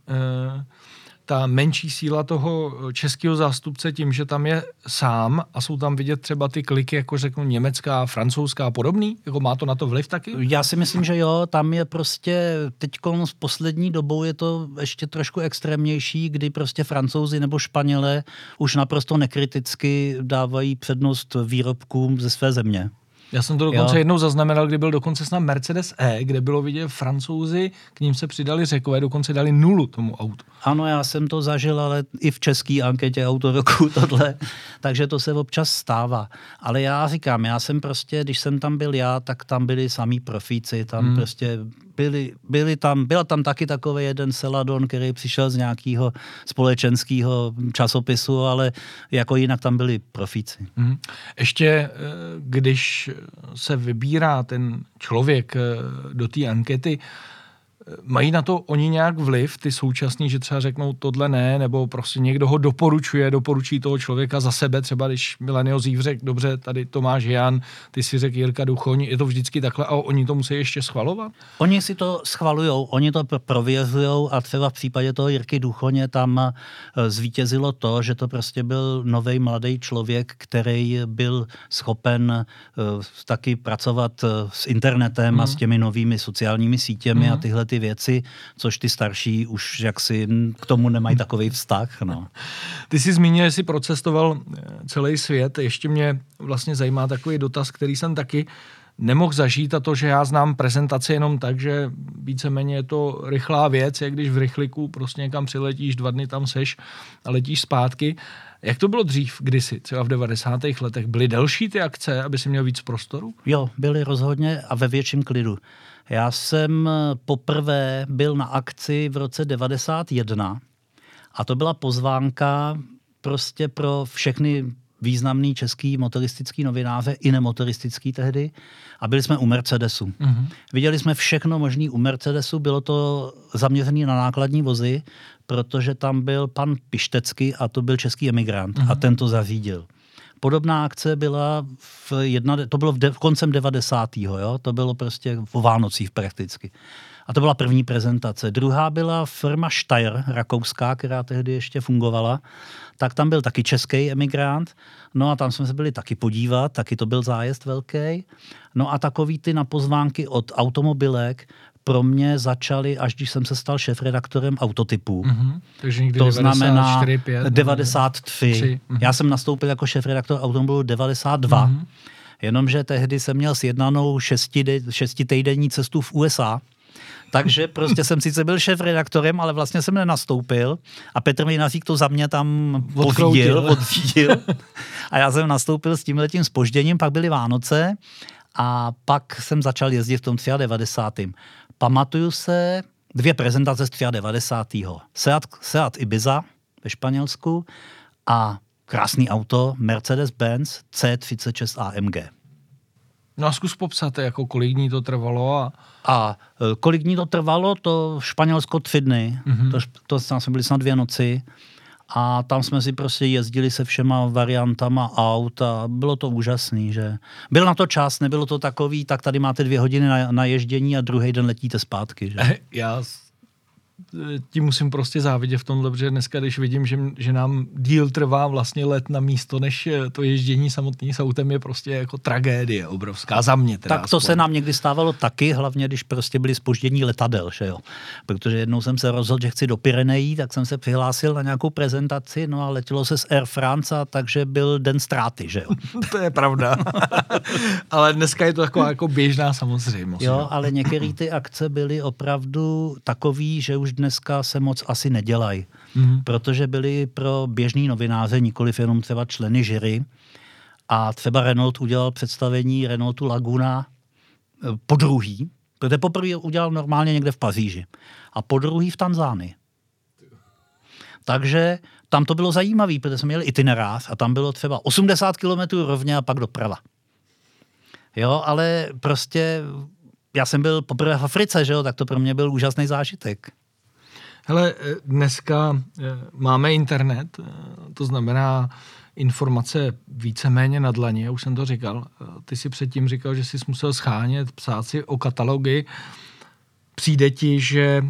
Speaker 2: ta menší síla toho českého zástupce tím, že tam je sám a jsou tam vidět třeba ty kliky, jako řeknu německá, francouzská a podobný? Jako má to na to vliv taky?
Speaker 1: Já si myslím, že jo, tam je prostě teď s poslední dobou je to ještě trošku extrémnější, kdy prostě francouzi nebo španělé už naprosto nekriticky dávají přednost výrobkům ze své země.
Speaker 2: Já jsem to dokonce jo. jednou zaznamenal, kdy byl dokonce snad Mercedes E, kde bylo vidět francouzi, k ním se přidali řekové, dokonce dali nulu tomu autu.
Speaker 1: Ano, já jsem to zažil, ale i v české anketě auto roku tohle, takže to se občas stává. Ale já říkám, já jsem prostě, když jsem tam byl já, tak tam byli samý profíci, tam hmm. prostě byli, byli tam, byl tam taky takový jeden Seladon, který přišel z nějakého společenského časopisu, ale jako jinak tam byli profíci. Hmm.
Speaker 2: Ještě eh, když se vybírá ten člověk eh, do té ankety, Mají na to oni nějak vliv, ty současní, že třeba řeknou tohle ne, nebo prostě někdo ho doporučuje, doporučí toho člověka za sebe, třeba když Milenio Zív řekl, dobře, tady Tomáš Jan, ty si řekl Jirka Duchoň, je to vždycky takhle a oni to musí ještě schvalovat?
Speaker 1: Oni si to schvalujou, oni to prověřují a třeba v případě toho Jirky Duchoně tam eh, zvítězilo to, že to prostě byl nový mladý člověk, který byl schopen uh, taky pracovat eh, s internetem hmm. a s mhm. těmi novými sociálními sítěmi hmm. a tyhle ty věci, což ty starší už jaksi k tomu nemají takový vztah. No.
Speaker 2: Ty jsi zmínil, že jsi procestoval eh, celý svět. Ještě mě vlastně zajímá takový dotaz, který jsem taky nemohl zažít a to, že já znám prezentaci jenom tak, že víceméně je to rychlá věc, jak když v rychliku prostě někam přiletíš, dva dny tam seš a letíš zpátky. Jak to bylo dřív, kdysi, třeba v 90. letech? Byly delší ty akce, aby si měl víc prostoru?
Speaker 1: Jo, byly rozhodně a ve větším klidu. Já jsem poprvé byl na akci v roce 91 a to byla pozvánka prostě pro všechny významný český motoristický novináře, i nemotoristický tehdy, a byli jsme u Mercedesu. Mm-hmm. Viděli jsme všechno možné u Mercedesu, bylo to zaměřené na nákladní vozy, protože tam byl pan Pištecký a to byl český emigrant mm-hmm. a ten to zařídil. Podobná akce byla v jedna, to bylo v de, koncem 90. Jo? To bylo prostě po Vánocích prakticky. A to byla první prezentace. Druhá byla firma Steyr, rakouská, která tehdy ještě fungovala. Tak tam byl taky český emigrant. No a tam jsme se byli taky podívat, taky to byl zájezd velký. No a takový ty na pozvánky od automobilek pro mě začaly, až když jsem se stal šéf-redaktorem autotypů. Mm-hmm.
Speaker 2: Takže někdy
Speaker 1: to
Speaker 2: 94,
Speaker 1: znamená
Speaker 2: 5,
Speaker 1: 93. Mm-hmm. Já jsem nastoupil jako šéf-redaktor automobilu 92, mm-hmm. jenomže tehdy jsem měl sjednanou šesti, šestitejdenní cestu v USA, takže prostě jsem sice byl šéf-redaktorem, ale vlastně jsem nenastoupil a Petr Mejnazík to za mě tam odřídil, odřídil. A já jsem nastoupil s tím letím spožděním, pak byly Vánoce a pak jsem začal jezdit v tom 93 pamatuju se dvě prezentace z 93. Seat, Seat Ibiza ve Španělsku a krásný auto Mercedes-Benz C36 AMG.
Speaker 2: No a zkus popsat, jako kolik dní to trvalo. A,
Speaker 1: a e, kolik dní to trvalo, to Španělsko tři dny. Mm-hmm. To, to tam jsme byli snad dvě noci a tam jsme si prostě jezdili se všema variantama aut a bylo to úžasný, že byl na to čas, nebylo to takový, tak tady máte dvě hodiny na, na ježdění a druhý den letíte zpátky. Že?
Speaker 2: Já tím musím prostě závidět v tomhle, protože dneska, když vidím, že, že nám díl trvá vlastně let na místo, než to ježdění samotný s autem je prostě jako tragédie obrovská za mě.
Speaker 1: Teda tak to aspoň. se nám někdy stávalo taky, hlavně když prostě byly spoždění letadel, že jo. Protože jednou jsem se rozhodl, že chci do Pyrenejí, tak jsem se přihlásil na nějakou prezentaci, no a letělo se z Air France, takže byl den ztráty, že jo.
Speaker 2: to je pravda. ale dneska je to taková jako běžná samozřejmost.
Speaker 1: Jo, ale některé ty akce byly opravdu takový, že už už dneska se moc asi nedělají, mm-hmm. protože byli pro běžný novináře, nikoliv jenom třeba členy žiry. A třeba Renault udělal představení Renaultu Laguna eh, po druhý, protože poprvé udělal normálně někde v Paříži a po druhý v Tanzánii. Takže tam to bylo zajímavé, protože jsme měli itinerář a tam bylo třeba 80 km rovně a pak doprava. Jo, ale prostě já jsem byl poprvé v Africe, že jo, tak to pro mě byl úžasný zážitek.
Speaker 2: Hele, eh, dneska eh, máme internet, to znamená informace víceméně na dlaně, já už jsem to říkal. Ty si předtím říkal, že jsi musel schánět, psát si o katalogy. Přijde ti, že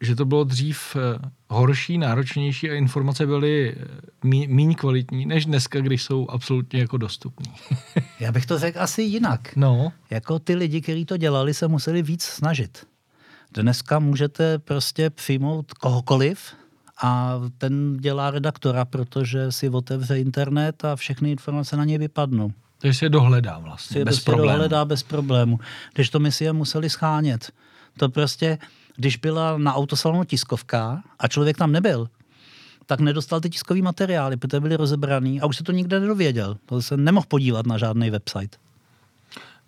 Speaker 2: že to bylo dřív eh, horší, náročnější a informace byly eh, méně kvalitní, než dneska, když jsou absolutně jako dostupné.
Speaker 1: Já bych to řekl asi jinak.
Speaker 2: No.
Speaker 1: Jako ty lidi, kteří to dělali, se museli víc snažit. Dneska můžete prostě přijmout kohokoliv a ten dělá redaktora, protože si otevře internet a všechny informace na něj vypadnou.
Speaker 2: Takže si je dohledá vlastně, si bez prostě problému.
Speaker 1: dohledá bez problému. Když to my si je museli schánět. To prostě, když byla na autosalonu tiskovka a člověk tam nebyl, tak nedostal ty tiskový materiály, protože byly rozebraný a už se to nikde nedověděl. To se nemohl podívat na žádný website.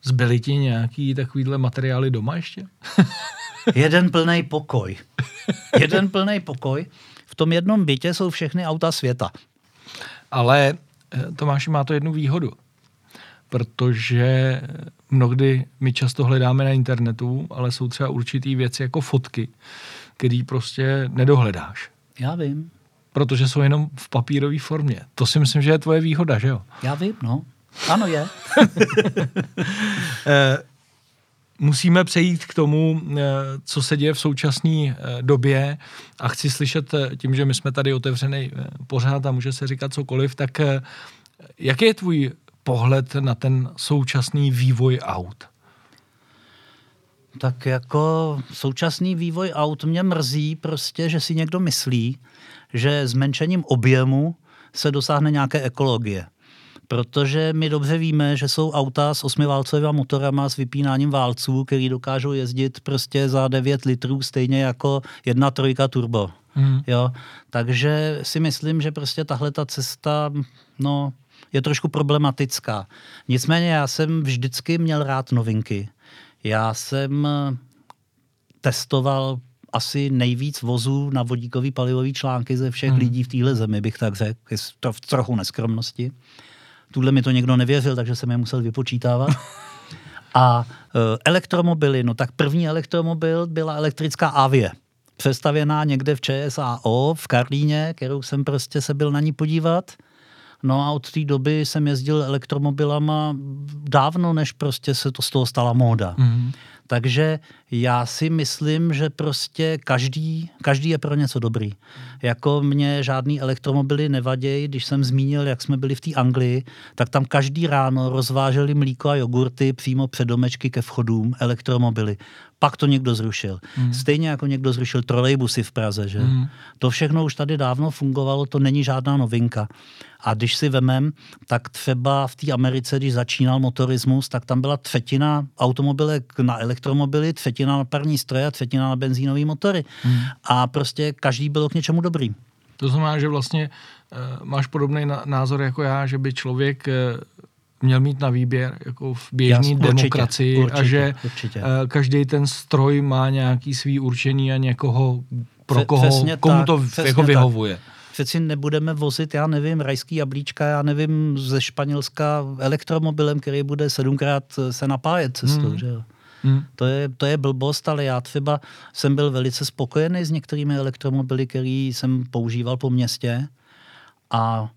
Speaker 2: Zbyly ti nějaký takovýhle materiály doma ještě?
Speaker 1: Jeden plný pokoj. Jeden plný pokoj. V tom jednom bytě jsou všechny auta světa.
Speaker 2: Ale eh, Tomáši má to jednu výhodu protože mnohdy my často hledáme na internetu, ale jsou třeba určitý věci jako fotky, který prostě nedohledáš.
Speaker 1: Já vím.
Speaker 2: Protože jsou jenom v papírové formě. To si myslím, že je tvoje výhoda, že jo?
Speaker 1: Já vím, no. Ano je.
Speaker 2: Eh, musíme přejít k tomu, eh, co se děje v současné eh, době a chci slyšet tím, že my jsme tady otevřený pořád a může se říkat cokoliv, tak jaký je tvůj pohled na ten současný vývoj aut?
Speaker 1: Tak jako současný vývoj aut mě mrzí prostě, že si někdo myslí, že zmenšením objemu se dosáhne nějaké ekologie. Protože my dobře víme, že jsou auta s osmiválcovými motorama s vypínáním válců, který dokážou jezdit prostě za 9 litrů stejně jako jedna trojka turbo. Hmm. Jo? Takže si myslím, že prostě tahle ta cesta, no, je trošku problematická. Nicméně já jsem vždycky měl rád novinky. Já jsem eh, testoval asi nejvíc vozů na vodíkový palivový články ze všech hmm. lidí v téhle zemi, bych tak řekl, to v trochu neskromnosti. Tuhle mi to někdo nevěřil, takže jsem je musel vypočítávat. A e, elektromobily, no tak první elektromobil byla elektrická Avie. Přestavěná někde v ČSAO v Karlíně, kterou jsem prostě se byl na ní podívat. No a od té doby jsem jezdil elektromobilama dávno, než prostě se to z toho stala móda. Mm-hmm. Takže já si myslím, že prostě každý, každý je pro něco dobrý. Jako mě žádný elektromobily nevadějí, když jsem zmínil, jak jsme byli v té Anglii, tak tam každý ráno rozváželi mlíko a jogurty přímo před domečky ke vchodům elektromobily. Pak to někdo zrušil. Mm. Stejně jako někdo zrušil trolejbusy v Praze. Že? Mm. To všechno už tady dávno fungovalo, to není žádná novinka. A když si vemem, tak třeba v té Americe, když začínal motorismus, tak tam byla třetina automobilek na elektromobily, třetina na parní stroje a třetina na benzínové motory. Hmm. A prostě každý byl k něčemu dobrý.
Speaker 2: To znamená, že vlastně uh, máš podobný názor jako já, že by člověk uh, měl mít na výběr jako v běžné demokracii určitě, a že určitě. Uh, každý ten stroj má nějaký svý určení a někoho, pro koho, Přesně komu tak, to jako vyhovuje. Tak
Speaker 1: přeci nebudeme vozit, já nevím, rajský jablíčka, já nevím, ze Španělska elektromobilem, který bude sedmkrát se napájet cestou, hmm. že jo. Hmm. To, je, to je blbost, ale já třeba jsem byl velice spokojený s některými elektromobily, který jsem používal po městě a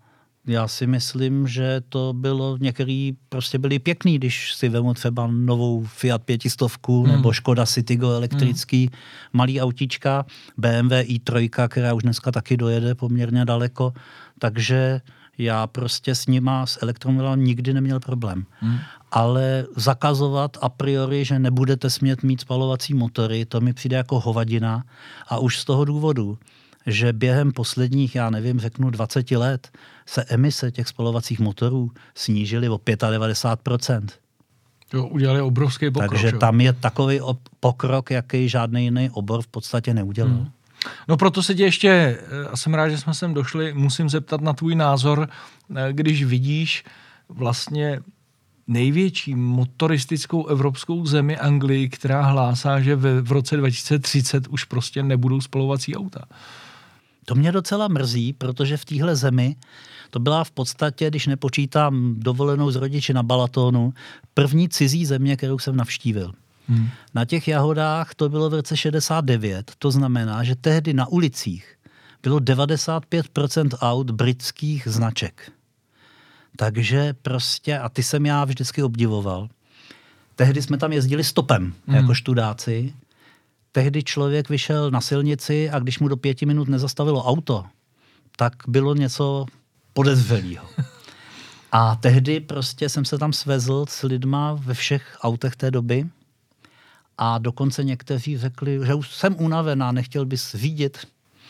Speaker 1: já si myslím, že to bylo, některý prostě byli pěkný, když si vemu třeba novou Fiat 500 hmm. nebo Škoda Citigo elektrický, hmm. malý autíčka, BMW i3, která už dneska taky dojede poměrně daleko, takže já prostě s nima, s elektromobilem nikdy neměl problém. Hmm. Ale zakazovat a priori, že nebudete smět mít spalovací motory, to mi přijde jako hovadina a už z toho důvodu, že během posledních, já nevím, řeknu 20 let, se emise těch spalovacích motorů snížily o 95%.
Speaker 2: Jo, udělali obrovský pokrok.
Speaker 1: Takže jo. tam je takový pokrok, jaký žádný jiný obor v podstatě neudělal. Hmm.
Speaker 2: No proto se tě ještě, eh, a jsem rád, že jsme sem došli, musím zeptat na tvůj názor, eh, když vidíš vlastně největší motoristickou evropskou zemi Anglii, která hlásá, že v, v roce 2030 už prostě nebudou spalovací auta.
Speaker 1: To mě docela mrzí, protože v téhle zemi to byla v podstatě, když nepočítám dovolenou z rodiči na Balatonu, první cizí země, kterou jsem navštívil. Hmm. Na těch jahodách to bylo v roce 69, to znamená, že tehdy na ulicích bylo 95% aut britských značek. Takže prostě, a ty jsem já vždycky obdivoval. Tehdy jsme tam jezdili stopem, hmm. jako študáci. Tehdy člověk vyšel na silnici a když mu do pěti minut nezastavilo auto, tak bylo něco podezřelého. A tehdy prostě jsem se tam svezl s lidma ve všech autech té doby a dokonce někteří řekli, že už jsem unavená, nechtěl bys vidět.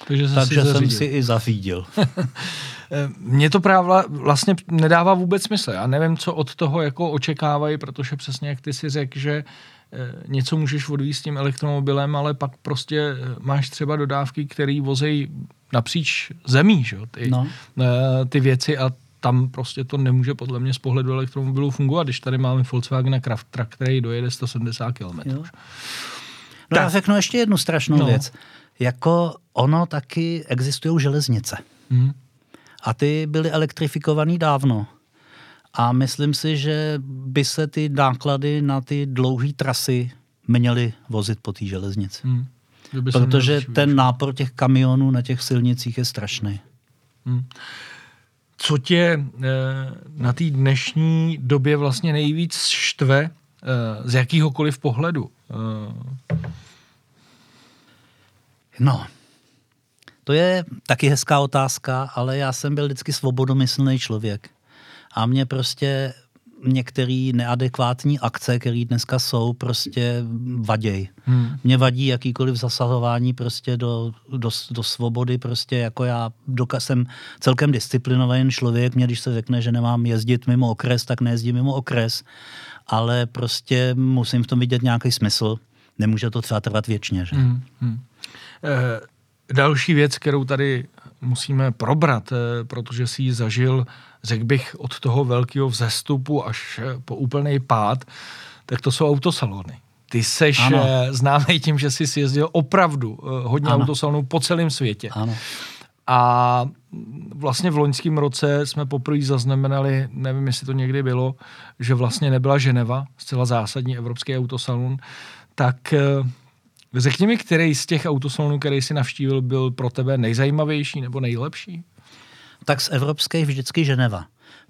Speaker 1: Takže, Takže si jsem si i zařídil.
Speaker 2: Mně to právě vlastně nedává vůbec smysl. Já nevím, co od toho jako očekávají, protože přesně jak ty si řekl, že eh, něco můžeš odvízt tím elektromobilem, ale pak prostě eh, máš třeba dodávky, které vozejí napříč zemí, že? Ty, no. Eh, ty věci a tam prostě to nemůže podle mě z pohledu elektromobilů fungovat, když tady máme Volkswagen a Craftra, který dojede 170 km. No
Speaker 1: tak. já řeknu ještě jednu strašnou no. věc. Jako ono taky existují železnice. Hmm. A ty byly elektrifikovaný dávno. A myslím si, že by se ty náklady na ty dlouhé trasy měly vozit po té železnici. Hmm. Protože ten nápor těch kamionů na těch silnicích je strašný. Hmm.
Speaker 2: Co tě e, na té dnešní době vlastně nejvíc štve e, z jakýhokoliv pohledu? E...
Speaker 1: No, to je taky hezká otázka, ale já jsem byl vždycky svobodomyslný člověk. A mě prostě některé neadekvátní akce, které dneska jsou, prostě vaděj. Hmm. Mě vadí jakýkoliv zasahování prostě do, do, do svobody, prostě jako já doka- jsem celkem disciplinovaný člověk, mě když se řekne, že nemám jezdit mimo okres, tak nejezdím mimo okres, ale prostě musím v tom vidět nějaký smysl. Nemůže to třeba trvat věčně, že? Hmm. Hmm.
Speaker 2: Eh, další věc, kterou tady musíme probrat, eh, protože si ji zažil, řekl bych, od toho velkého vzestupu až eh, po úplný pád, tak to jsou autosalony. Ty seš ano. Eh, známý tím, že jsi jezdil opravdu hodně ano. autosalonů po celém světě.
Speaker 1: Ano.
Speaker 2: A vlastně v loňském roce jsme poprvé zaznamenali, nevím, jestli to někdy bylo, že vlastně nebyla Ženeva, zcela zásadní evropský autosalon, tak Řekni mi, který z těch autosalonů, který jsi navštívil, byl pro tebe nejzajímavější nebo nejlepší?
Speaker 1: Tak z evropských vždycky Ženeva.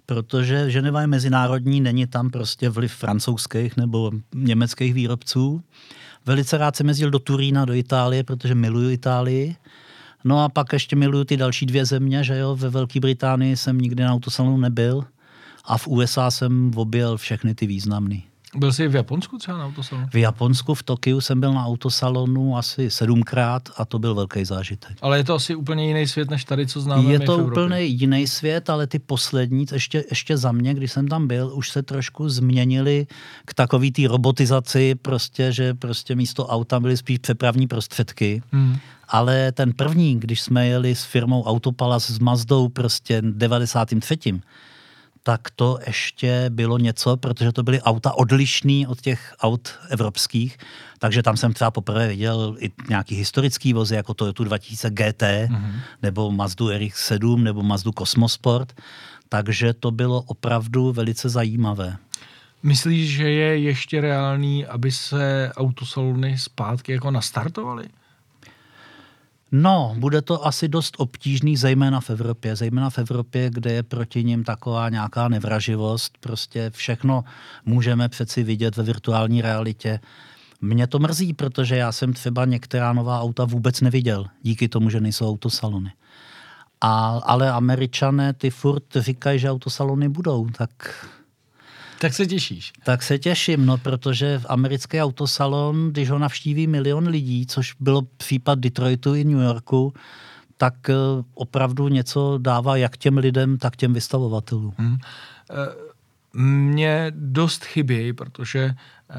Speaker 1: Protože Ženeva je mezinárodní, není tam prostě vliv francouzských nebo německých výrobců. Velice rád jsem jezdil do Turína, do Itálie, protože miluju Itálii. No a pak ještě miluju ty další dvě země, že jo, ve Velké Británii jsem nikdy na autosalonu nebyl a v USA jsem objel všechny ty významný.
Speaker 2: Byl jsi v Japonsku třeba na autosalonu?
Speaker 1: V Japonsku, v Tokiu jsem byl na autosalonu asi sedmkrát a to byl velký zážitek.
Speaker 2: Ale je to asi úplně jiný svět, než tady, co známe
Speaker 1: Je to úplně jiný svět, ale ty poslední, ještě, ještě za mě, když jsem tam byl, už se trošku změnili k takový té robotizaci, prostě, že prostě místo auta byly spíš přepravní prostředky. Hmm. Ale ten první, když jsme jeli s firmou Autopalas s Mazdou prostě 93 tak to ještě bylo něco, protože to byly auta odlišný od těch aut evropských, takže tam jsem třeba poprvé viděl i nějaký historický vozy, jako Toyota 2000 GT, mm-hmm. nebo Mazdu RX-7, nebo Mazdu Cosmosport, takže to bylo opravdu velice zajímavé.
Speaker 2: Myslíš, že je ještě reálný, aby se autosalony zpátky jako nastartovaly?
Speaker 1: No, bude to asi dost obtížný, zejména v Evropě. Zejména v Evropě, kde je proti ním taková nějaká nevraživost. Prostě všechno můžeme přeci vidět ve virtuální realitě. Mě to mrzí, protože já jsem třeba některá nová auta vůbec neviděl, díky tomu, že nejsou autosalony. A, ale američané ty furt říkají, že autosalony budou, tak
Speaker 2: tak se těšíš.
Speaker 1: Tak se těším, no, protože v americký autosalon, když ho navštíví milion lidí, což bylo případ Detroitu i New Yorku, tak eh, opravdu něco dává jak těm lidem, tak těm vystavovatelům. Hmm.
Speaker 2: Mně dost chybějí, protože eh,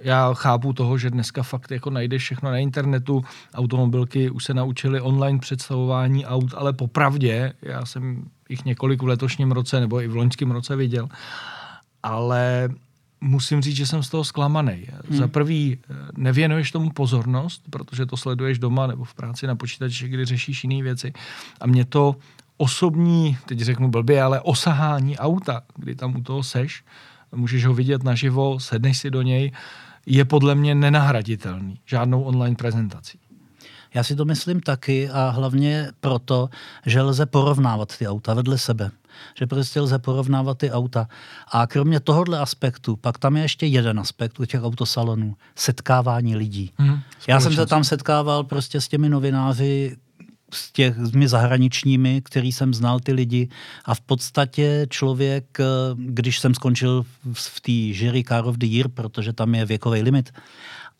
Speaker 2: já chápu toho, že dneska fakt jako najdeš všechno na internetu, automobilky už se naučily online představování aut, ale popravdě, já jsem jich několik v letošním roce nebo i v loňském roce viděl ale musím říct, že jsem z toho zklamaný. Hmm. Za prvý eh, nevěnuješ tomu pozornost, protože to sleduješ doma nebo v práci na počítači, kdy řešíš jiné věci. A mě to osobní, teď řeknu blbě, ale osahání auta, kdy tam u toho seš, můžeš ho vidět naživo, sedneš si do něj, je podle mě nenahraditelný žádnou online prezentací.
Speaker 1: Já si to myslím taky a hlavně proto, že lze porovnávat ty auta vedle sebe. Že prostě lze porovnávat ty auta. A kromě tohohle aspektu, pak tam je ještě jeden aspekt u těch autosalonů. Setkávání lidí. Hmm, Já jsem se tam setkával prostě s těmi novináři, s těmi zahraničními, který jsem znal ty lidi a v podstatě člověk, když jsem skončil v té jury Car of the Year, protože tam je věkový limit,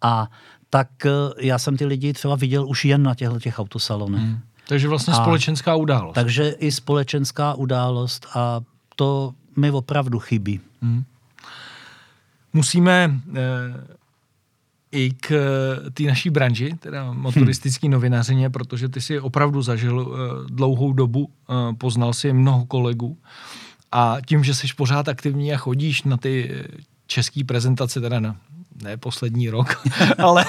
Speaker 1: a tak eh, já jsem ty lidi třeba viděl už jen na těchto těch autosalonech. Hmm.
Speaker 2: Takže vlastně a, společenská událost.
Speaker 1: Takže i společenská událost a to mi opravdu chybí. Hmm.
Speaker 2: Musíme e, i k eh, té naší branži, teda motoristický hmm. novinařině, protože ty si opravdu zažil e, dlouhou dobu, e, poznal si mnoho kolegů a tím, že jsi pořád aktivní a chodíš na ty české prezentace, teda na ne poslední rok, ale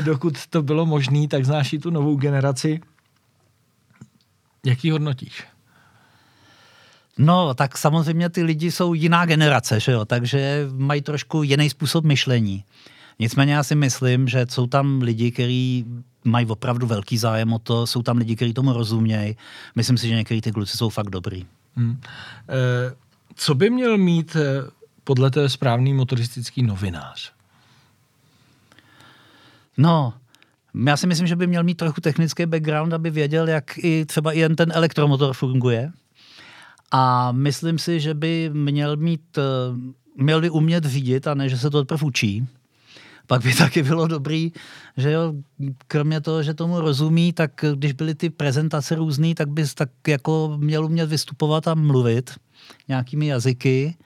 Speaker 2: dokud to bylo možné, tak znáš i tu novou generaci. Jak ji hodnotíš?
Speaker 1: No, tak samozřejmě ty lidi jsou jiná generace, že jo? takže mají trošku jiný způsob myšlení. Nicméně já si myslím, že jsou tam lidi, kteří mají opravdu velký zájem o to, jsou tam lidi, kteří tomu rozumějí. Myslím si, že některý ty kluci jsou fakt dobrý. Hmm.
Speaker 2: E, co by měl mít eh, podle té správný motoristický novinář?
Speaker 1: No, já si myslím, že by měl mít trochu technický background, aby věděl, jak i třeba jen ten elektromotor funguje. A myslím si, že by měl mít, eh, měl by umět řídit a ne, že se to teprve učí. Pak by taky bylo dobrý, že jo, kromě toho, že tomu rozumí, tak když byly ty prezentace různý, tak bys tak jako měl umět vystupovat a mluvit nějakými jazyky.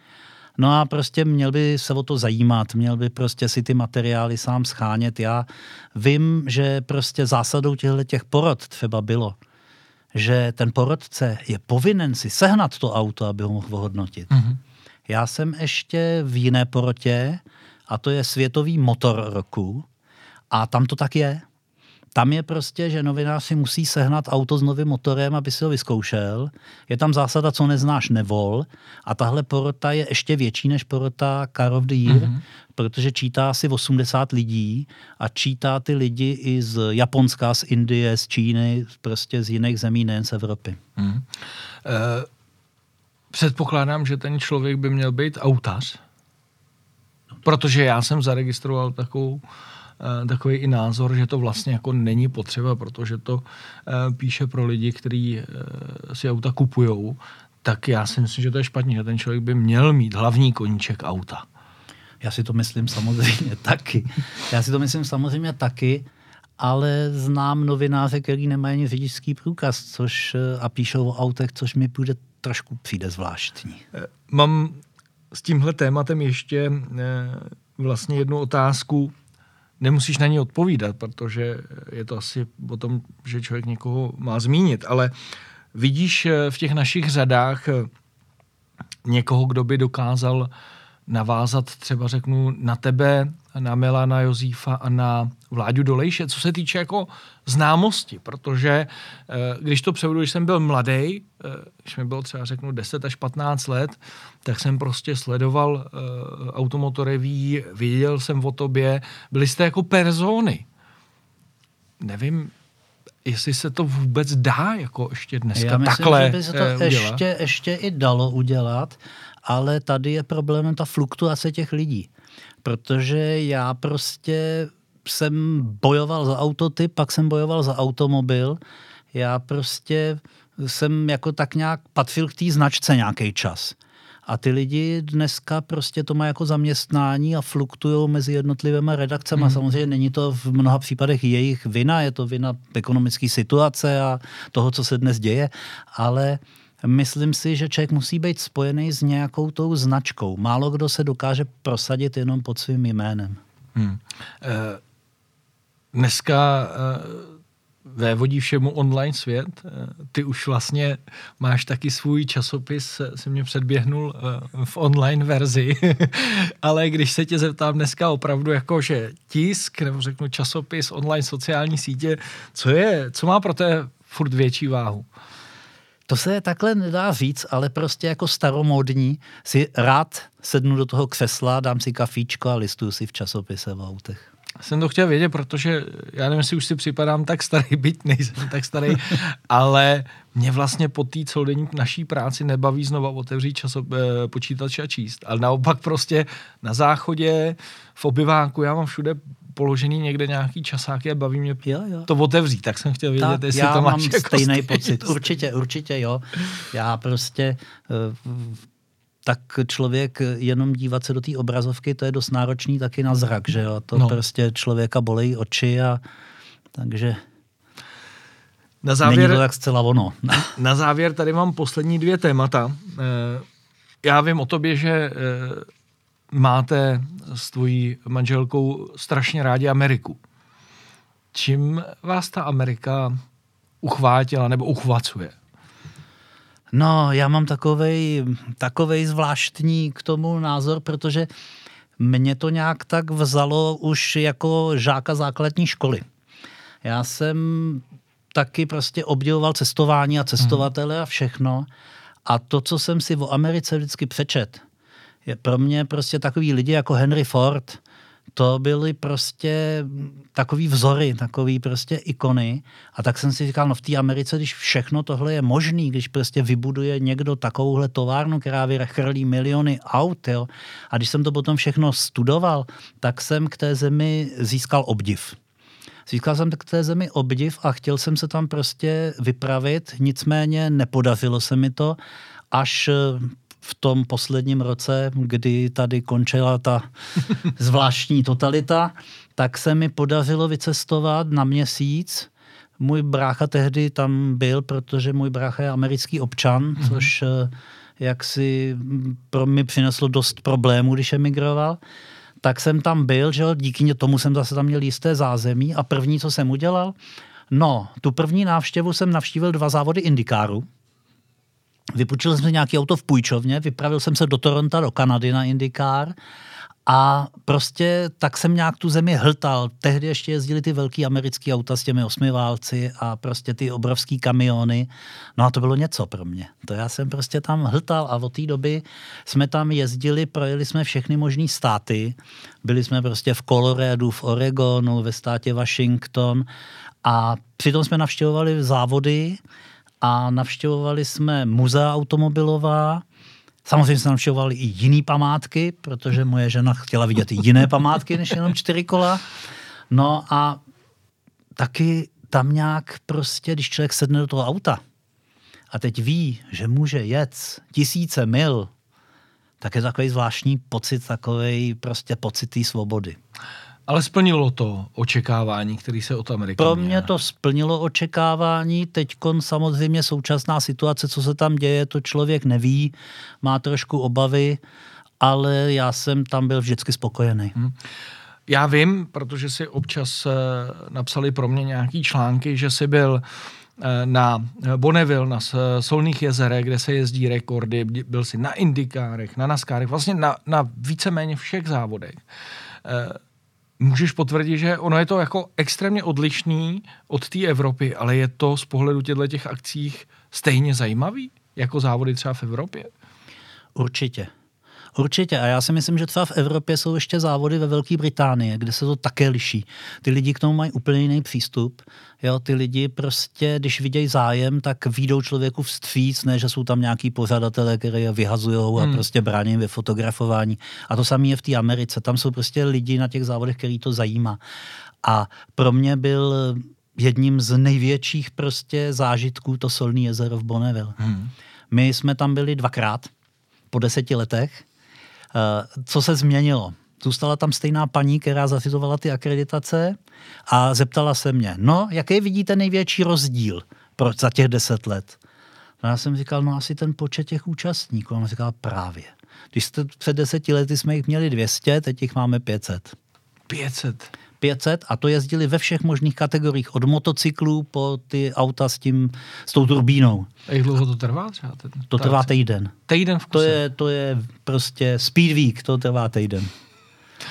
Speaker 1: No a prostě měl by se o to zajímat, měl by prostě si ty materiály sám schánět. Já vím, že prostě zásadou těchto těch porod třeba bylo, že ten porodce je povinen si sehnat to auto, aby ho mohl hodnotit. Mm-hmm. Já jsem ještě v jiné porotě, a to je Světový motor roku, a tam to tak je. Tam je prostě, že novinář si musí sehnat auto s novým motorem, aby si ho vyzkoušel. Je tam zásada, co neznáš, nevol. A tahle porota je ještě větší než porota Car of the Year, mm-hmm. protože čítá asi 80 lidí a čítá ty lidi i z Japonska, z Indie, z Číny, prostě z jiných zemí, nejen z Evropy. Mm. Uh,
Speaker 2: předpokládám, že ten člověk by měl být autař, protože já jsem zaregistroval takovou Eh, takový i názor, že to vlastně jako není potřeba, protože to eh, píše pro lidi, kteří eh, si auta kupujou, tak já si myslím, že to je špatně, že ten člověk by měl mít hlavní koníček auta.
Speaker 1: Já si to myslím samozřejmě taky. Já si to myslím samozřejmě taky, ale znám novináře, který nemají ani řidičský průkaz, což a píšou o autech, což mi bude trošku přijde zvláštní.
Speaker 2: Mám s tímhle tématem ještě vlastně jednu otázku nemusíš na ní odpovídat, protože je to asi o tom, že člověk někoho má zmínit, ale vidíš eh, v těch našich řadách eh, někoho, kdo by dokázal navázat třeba řeknu na tebe, na Milana Jozífa a na Vláďu Dolejše, co se týče jako známosti, protože eh, když to převedu, když jsem byl mladý, eh, když mi bylo třeba řeknu 10 až 15 let, tak jsem prostě sledoval eh, automotoreví, viděl jsem o tobě, byli jste jako persony. Nevím, jestli se to vůbec dá jako ještě dneska Já myslím, takhle že
Speaker 1: by se to udělat. ještě, ještě i dalo udělat, ale tady je problémem ta fluktuace těch lidí. Protože já prostě jsem bojoval za autotyp, pak jsem bojoval za automobil. Já prostě jsem jako tak nějak patřil k té značce nějaký čas. A ty lidi dneska prostě to mají jako zaměstnání a fluktují mezi jednotlivými redakcemi. Hmm. Samozřejmě není to v mnoha případech jejich vina, je to vina ekonomické situace a toho, co se dnes děje, ale Myslím si, že člověk musí být spojený s nějakou tou značkou. Málo kdo se dokáže prosadit jenom pod svým jménem. Hmm.
Speaker 2: E, dneska e, vévodí všemu online svět. E, ty už vlastně máš taky svůj časopis, si mě předběhnul e, v online verzi, ale když se tě zeptám dneska opravdu jako, že tisk, nebo řeknu časopis, online sociální sítě, co je, co má pro té furt větší váhu?
Speaker 1: To se takhle nedá říct, ale prostě jako staromodní si rád sednu do toho křesla, dám si kafíčko a listuju si v časopise v autech.
Speaker 2: Jsem to chtěl vědět, protože já nevím, jestli už si připadám tak starý, byť nejsem tak starý, ale mě vlastně po té celodenní naší práci nebaví znova otevřít časo, eh, počítač a číst. Ale naopak prostě na záchodě, v obyváku, já mám všude položený někde nějaký časáky a baví mě jo, jo. to otevřít, tak jsem chtěl vědět, tak, jestli
Speaker 1: já
Speaker 2: to máš
Speaker 1: mám
Speaker 2: jako
Speaker 1: stejný stejný pocit. Určitě, určitě jo. Já prostě uh, tak člověk jenom dívat se do té obrazovky, to je dost náročný taky na zrak, že jo. To no. prostě člověka bolí oči a takže na závěr, Není to tak zcela ono.
Speaker 2: na závěr tady mám poslední dvě témata. Eh, já vím o tobě, že eh, máte s tvojí manželkou strašně rádi Ameriku. Čím vás ta Amerika uchvátila nebo uchvacuje?
Speaker 1: No, já mám takovej, takovej zvláštní k tomu názor, protože mě to nějak tak vzalo už jako žáka základní školy. Já jsem taky prostě obdivoval cestování a cestovatele a všechno. A to, co jsem si o Americe vždycky přečet, je pro mě prostě takový lidi jako Henry Ford, to byly prostě takový vzory, takový prostě ikony. A tak jsem si říkal, no v té Americe, když všechno tohle je možný, když prostě vybuduje někdo takovouhle továrnu, která vychrlí miliony aut, jo, a když jsem to potom všechno studoval, tak jsem k té zemi získal obdiv. Získal jsem k té zemi obdiv a chtěl jsem se tam prostě vypravit, nicméně nepodařilo se mi to, až v tom posledním roce, kdy tady končila ta zvláštní totalita, tak se mi podařilo vycestovat na měsíc. Můj brácha tehdy tam byl, protože můj brácha je americký občan, mm-hmm. což eh, jak si pro mě přineslo dost problémů, když emigroval. Tak jsem tam byl, že díky tomu jsem zase tam měl jisté zázemí a první, co jsem udělal, no, tu první návštěvu jsem navštívil dva závody Indikáru, Vypůjčil jsem si nějaký auto v půjčovně, vypravil jsem se do Toronto, do Kanady na IndyCar a prostě tak jsem nějak tu zemi hltal. Tehdy ještě jezdili ty velký americký auta s těmi osmiválci a prostě ty obrovský kamiony. No a to bylo něco pro mě. To já jsem prostě tam hltal a od té doby jsme tam jezdili, projeli jsme všechny možné státy. Byli jsme prostě v Coloradu, v Oregonu, ve státě Washington a přitom jsme navštěvovali závody, a navštěvovali jsme muzea automobilová, Samozřejmě jsme navštěvovali i jiné památky, protože moje žena chtěla vidět i jiné památky než jenom čtyři kola. No a taky tam nějak prostě, když člověk sedne do toho auta a teď ví, že může jet tisíce mil, tak je takový zvláštní pocit, takový prostě pocit té svobody.
Speaker 2: Ale splnilo to očekávání, který se od Ameriky
Speaker 1: Pro mě to splnilo očekávání. Teď samozřejmě současná situace, co se tam děje, to člověk neví, má trošku obavy, ale já jsem tam byl vždycky spokojený. Hmm.
Speaker 2: Já vím, protože si občas uh, napsali pro mě nějaký články, že jsi byl eh, na Bonneville, na Solných jezerech, kde se jezdí rekordy, byl si na Indikárech, na Naskárech, vlastně na, na víceméně všech závodech. Můžeš potvrdit, že ono je to jako extrémně odlišný od té Evropy, ale je to z pohledu těchto těch akcích stejně zajímavý, jako závody třeba v Evropě?
Speaker 1: Určitě. Určitě. A já si myslím, že třeba v Evropě jsou ještě závody ve Velké Británii, kde se to také liší. Ty lidi k tomu mají úplně jiný přístup. Jo, ty lidi prostě, když vidějí zájem, tak výjdou člověku vstříc, ne, že jsou tam nějaký pořadatelé, které je vyhazují a hmm. prostě brání ve fotografování. A to samé je v té Americe. Tam jsou prostě lidi na těch závodech, který to zajímá. A pro mě byl jedním z největších prostě zážitků to solní jezero v Bonneville. Hmm. My jsme tam byli dvakrát po deseti letech co se změnilo? Zůstala tam stejná paní, která zařizovala ty akreditace a zeptala se mě, no, jaký vidíte největší rozdíl pro, za těch deset let? No já jsem říkal, no asi ten počet těch účastníků. A on říkal, právě. Když jste před deseti lety jsme jich měli 200, teď jich máme 500.
Speaker 2: 500?
Speaker 1: 500 a to jezdili ve všech možných kategoriích, od motocyklů po ty auta s, tím, s tou turbínou.
Speaker 2: A jak dlouho to trvá třeba? Ten,
Speaker 1: to trvá týden.
Speaker 2: Týden v
Speaker 1: kuse. To je, to je prostě speed week, to trvá týden.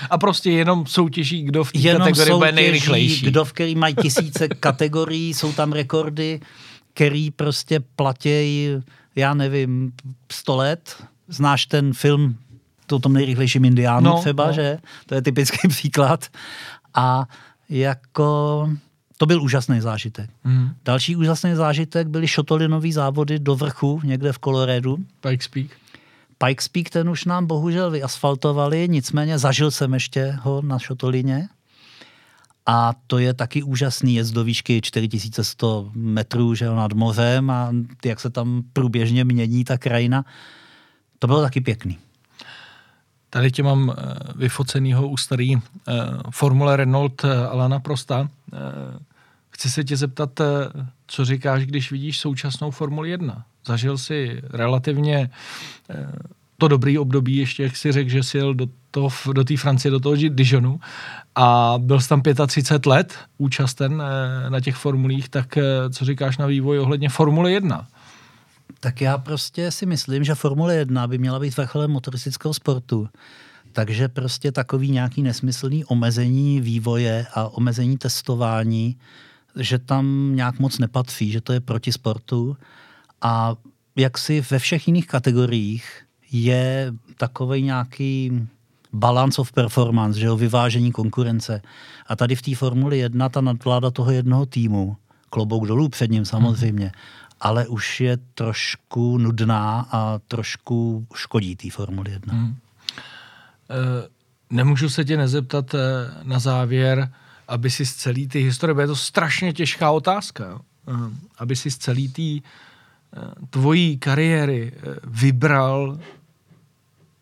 Speaker 2: A prostě jenom soutěží, kdo v té kategorii bude nejrychlejší.
Speaker 1: kdo v který mají tisíce kategorií, jsou tam rekordy který prostě platí, já nevím, 100 let. Znáš ten film to tom nejrychlejším indiánu no, třeba, no. že? To je typický příklad. A jako to byl úžasný zážitek. Mm. Další úžasný zážitek byly šotolinové závody do vrchu, někde v Coloradu.
Speaker 2: Pikes Peak.
Speaker 1: Pikes Peak, ten už nám bohužel vyasfaltovali, nicméně zažil jsem ještě ho na šotolině. A to je taky úžasný jezd do výšky 4100 metrů že nad mořem a jak se tam průběžně mění ta krajina. To bylo taky pěkný.
Speaker 2: Tady tě mám eh, vyfocenýho u starý uh, Formule Renault uh, Alana Prosta. Chci se tě zeptat, co říkáš, když vidíš současnou Formuli 1? Zažil jsi relativně to dobrý období, ještě jak si řekl, že jsi jel do, toho, do té Francie, do toho Dijonu a byl jsi tam 35 let účasten na těch formulích, tak co říkáš na vývoj ohledně Formule 1?
Speaker 1: Tak já prostě si myslím, že Formule 1 by měla být vrcholem motoristického sportu. Takže prostě takový nějaký nesmyslný omezení vývoje a omezení testování, že tam nějak moc nepatří, že to je proti sportu. A jak si ve všech jiných kategoriích je takový nějaký balance of performance, že jo, vyvážení konkurence. A tady v té Formuli 1 ta nadvláda toho jednoho týmu, klobouk dolů před ním samozřejmě, mm-hmm ale už je trošku nudná a trošku škodí té Formuli 1. Hmm.
Speaker 2: E, nemůžu se tě nezeptat e, na závěr, aby si z celý ty historie, bude to strašně těžká otázka? E, aby si z celý té tvojí kariéry vybral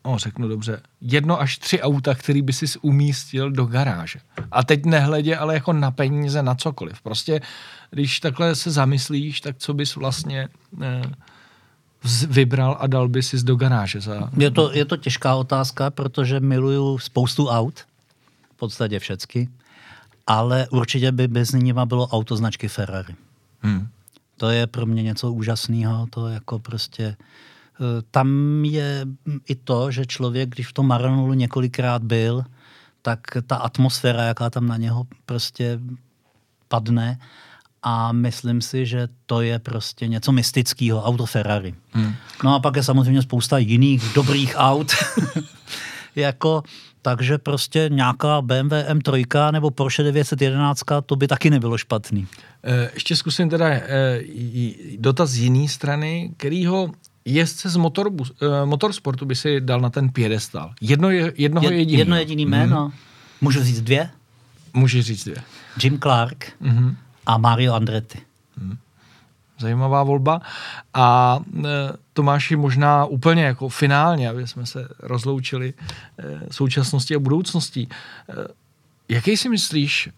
Speaker 2: no řeknu dobře, jedno až tři auta, který by si umístil do garáže. A teď nehledě, ale jako na peníze, na cokoliv. Prostě, když takhle se zamyslíš, tak co bys vlastně eh, vybral a dal by si do garáže? Za...
Speaker 1: Je, to, je to těžká otázka, protože miluju spoustu aut, v podstatě všecky, ale určitě by bez nima bylo auto značky Ferrari. Hmm. To je pro mě něco úžasného, to jako prostě tam je i to, že člověk, když v tom Maranulu několikrát byl, tak ta atmosféra, jaká tam na něho prostě padne, a myslím si, že to je prostě něco mystického, auto Ferrari. Hmm. No a pak je samozřejmě spousta jiných dobrých aut. jako, takže prostě nějaká BMW M3 nebo Porsche 911, to by taky nebylo špatný.
Speaker 2: Eh, ještě zkusím teda eh, dotaz z jiné strany, kterýho jezdce z motorbu, uh, motorsportu by si dal na ten piedestal? Jedno, jednoho je, jediný.
Speaker 1: Jedno jediný jméno. Mm. Můžu říct dvě?
Speaker 2: Můžeš říct dvě.
Speaker 1: Jim Clark mm-hmm. a Mario Andretti. Mm.
Speaker 2: Zajímavá volba. A e, Tomáši, možná úplně jako finálně, aby jsme se rozloučili e, současnosti a budoucností. E, jaký si myslíš, e,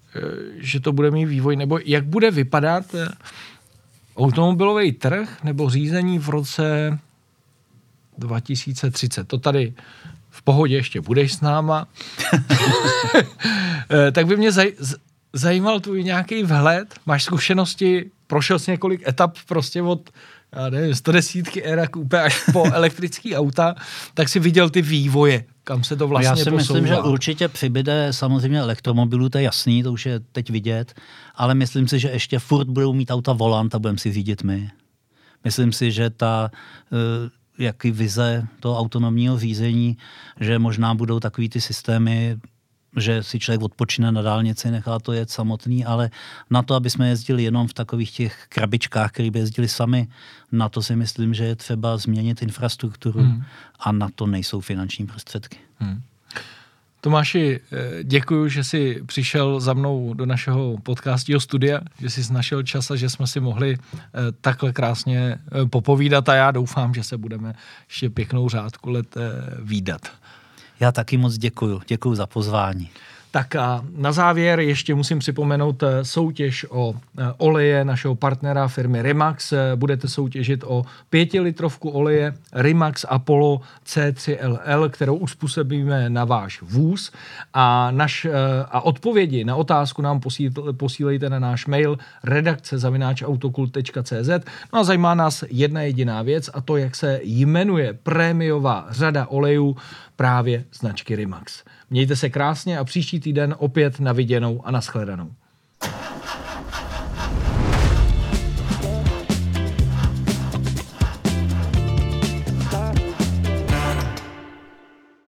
Speaker 2: že to bude mít vývoj, nebo jak bude vypadat e, automobilový trh nebo řízení v roce 2030. To tady v pohodě ještě budeš s náma. Eh, tak by mě zaj, zajímal tvůj nějaký vhled, máš zkušenosti, prošel jsi několik etap prostě od já nevím, 110 era kupé až po elektrický auta, tak si viděl ty vývoje, kam se to vlastně Já
Speaker 1: si
Speaker 2: posouvá.
Speaker 1: myslím, že určitě přibyde samozřejmě elektromobilů, to je jasný, to už je teď vidět, ale myslím si, že ještě furt budou mít auta volant a budeme si řídit my. Myslím si, že ta uh, jaký vize toho autonomního řízení, že možná budou takový ty systémy že si člověk odpočine na dálnici, nechá to jet samotný, ale na to, aby jsme jezdili jenom v takových těch krabičkách, které by jezdili sami, na to si myslím, že je třeba změnit infrastrukturu hmm. a na to nejsou finanční prostředky. Hmm.
Speaker 2: Tomáši, eh, děkuji, že jsi přišel za mnou do našeho podcastního studia, že jsi našel čas a že jsme si mohli eh, takhle krásně eh, popovídat a já doufám, že se budeme ještě pěknou řádku let výdat.
Speaker 1: Já taky moc děkuju. Děkuju za pozvání.
Speaker 2: Tak a na závěr ještě musím připomenout eh, soutěž o eh, oleje našeho partnera firmy Remax. Eh, budete soutěžit o pětilitrovku oleje Remax Apollo C3LL, kterou uspůsobíme na váš vůz. A, naš, a odpovědi na otázku nám posílejte na náš mail redakce zavináčautokult.cz. No a zajímá nás jedna jediná věc a to, jak se jmenuje prémiová řada olejů právě značky Rimax. Mějte se krásně a příští týden opět na viděnou a nashledanou.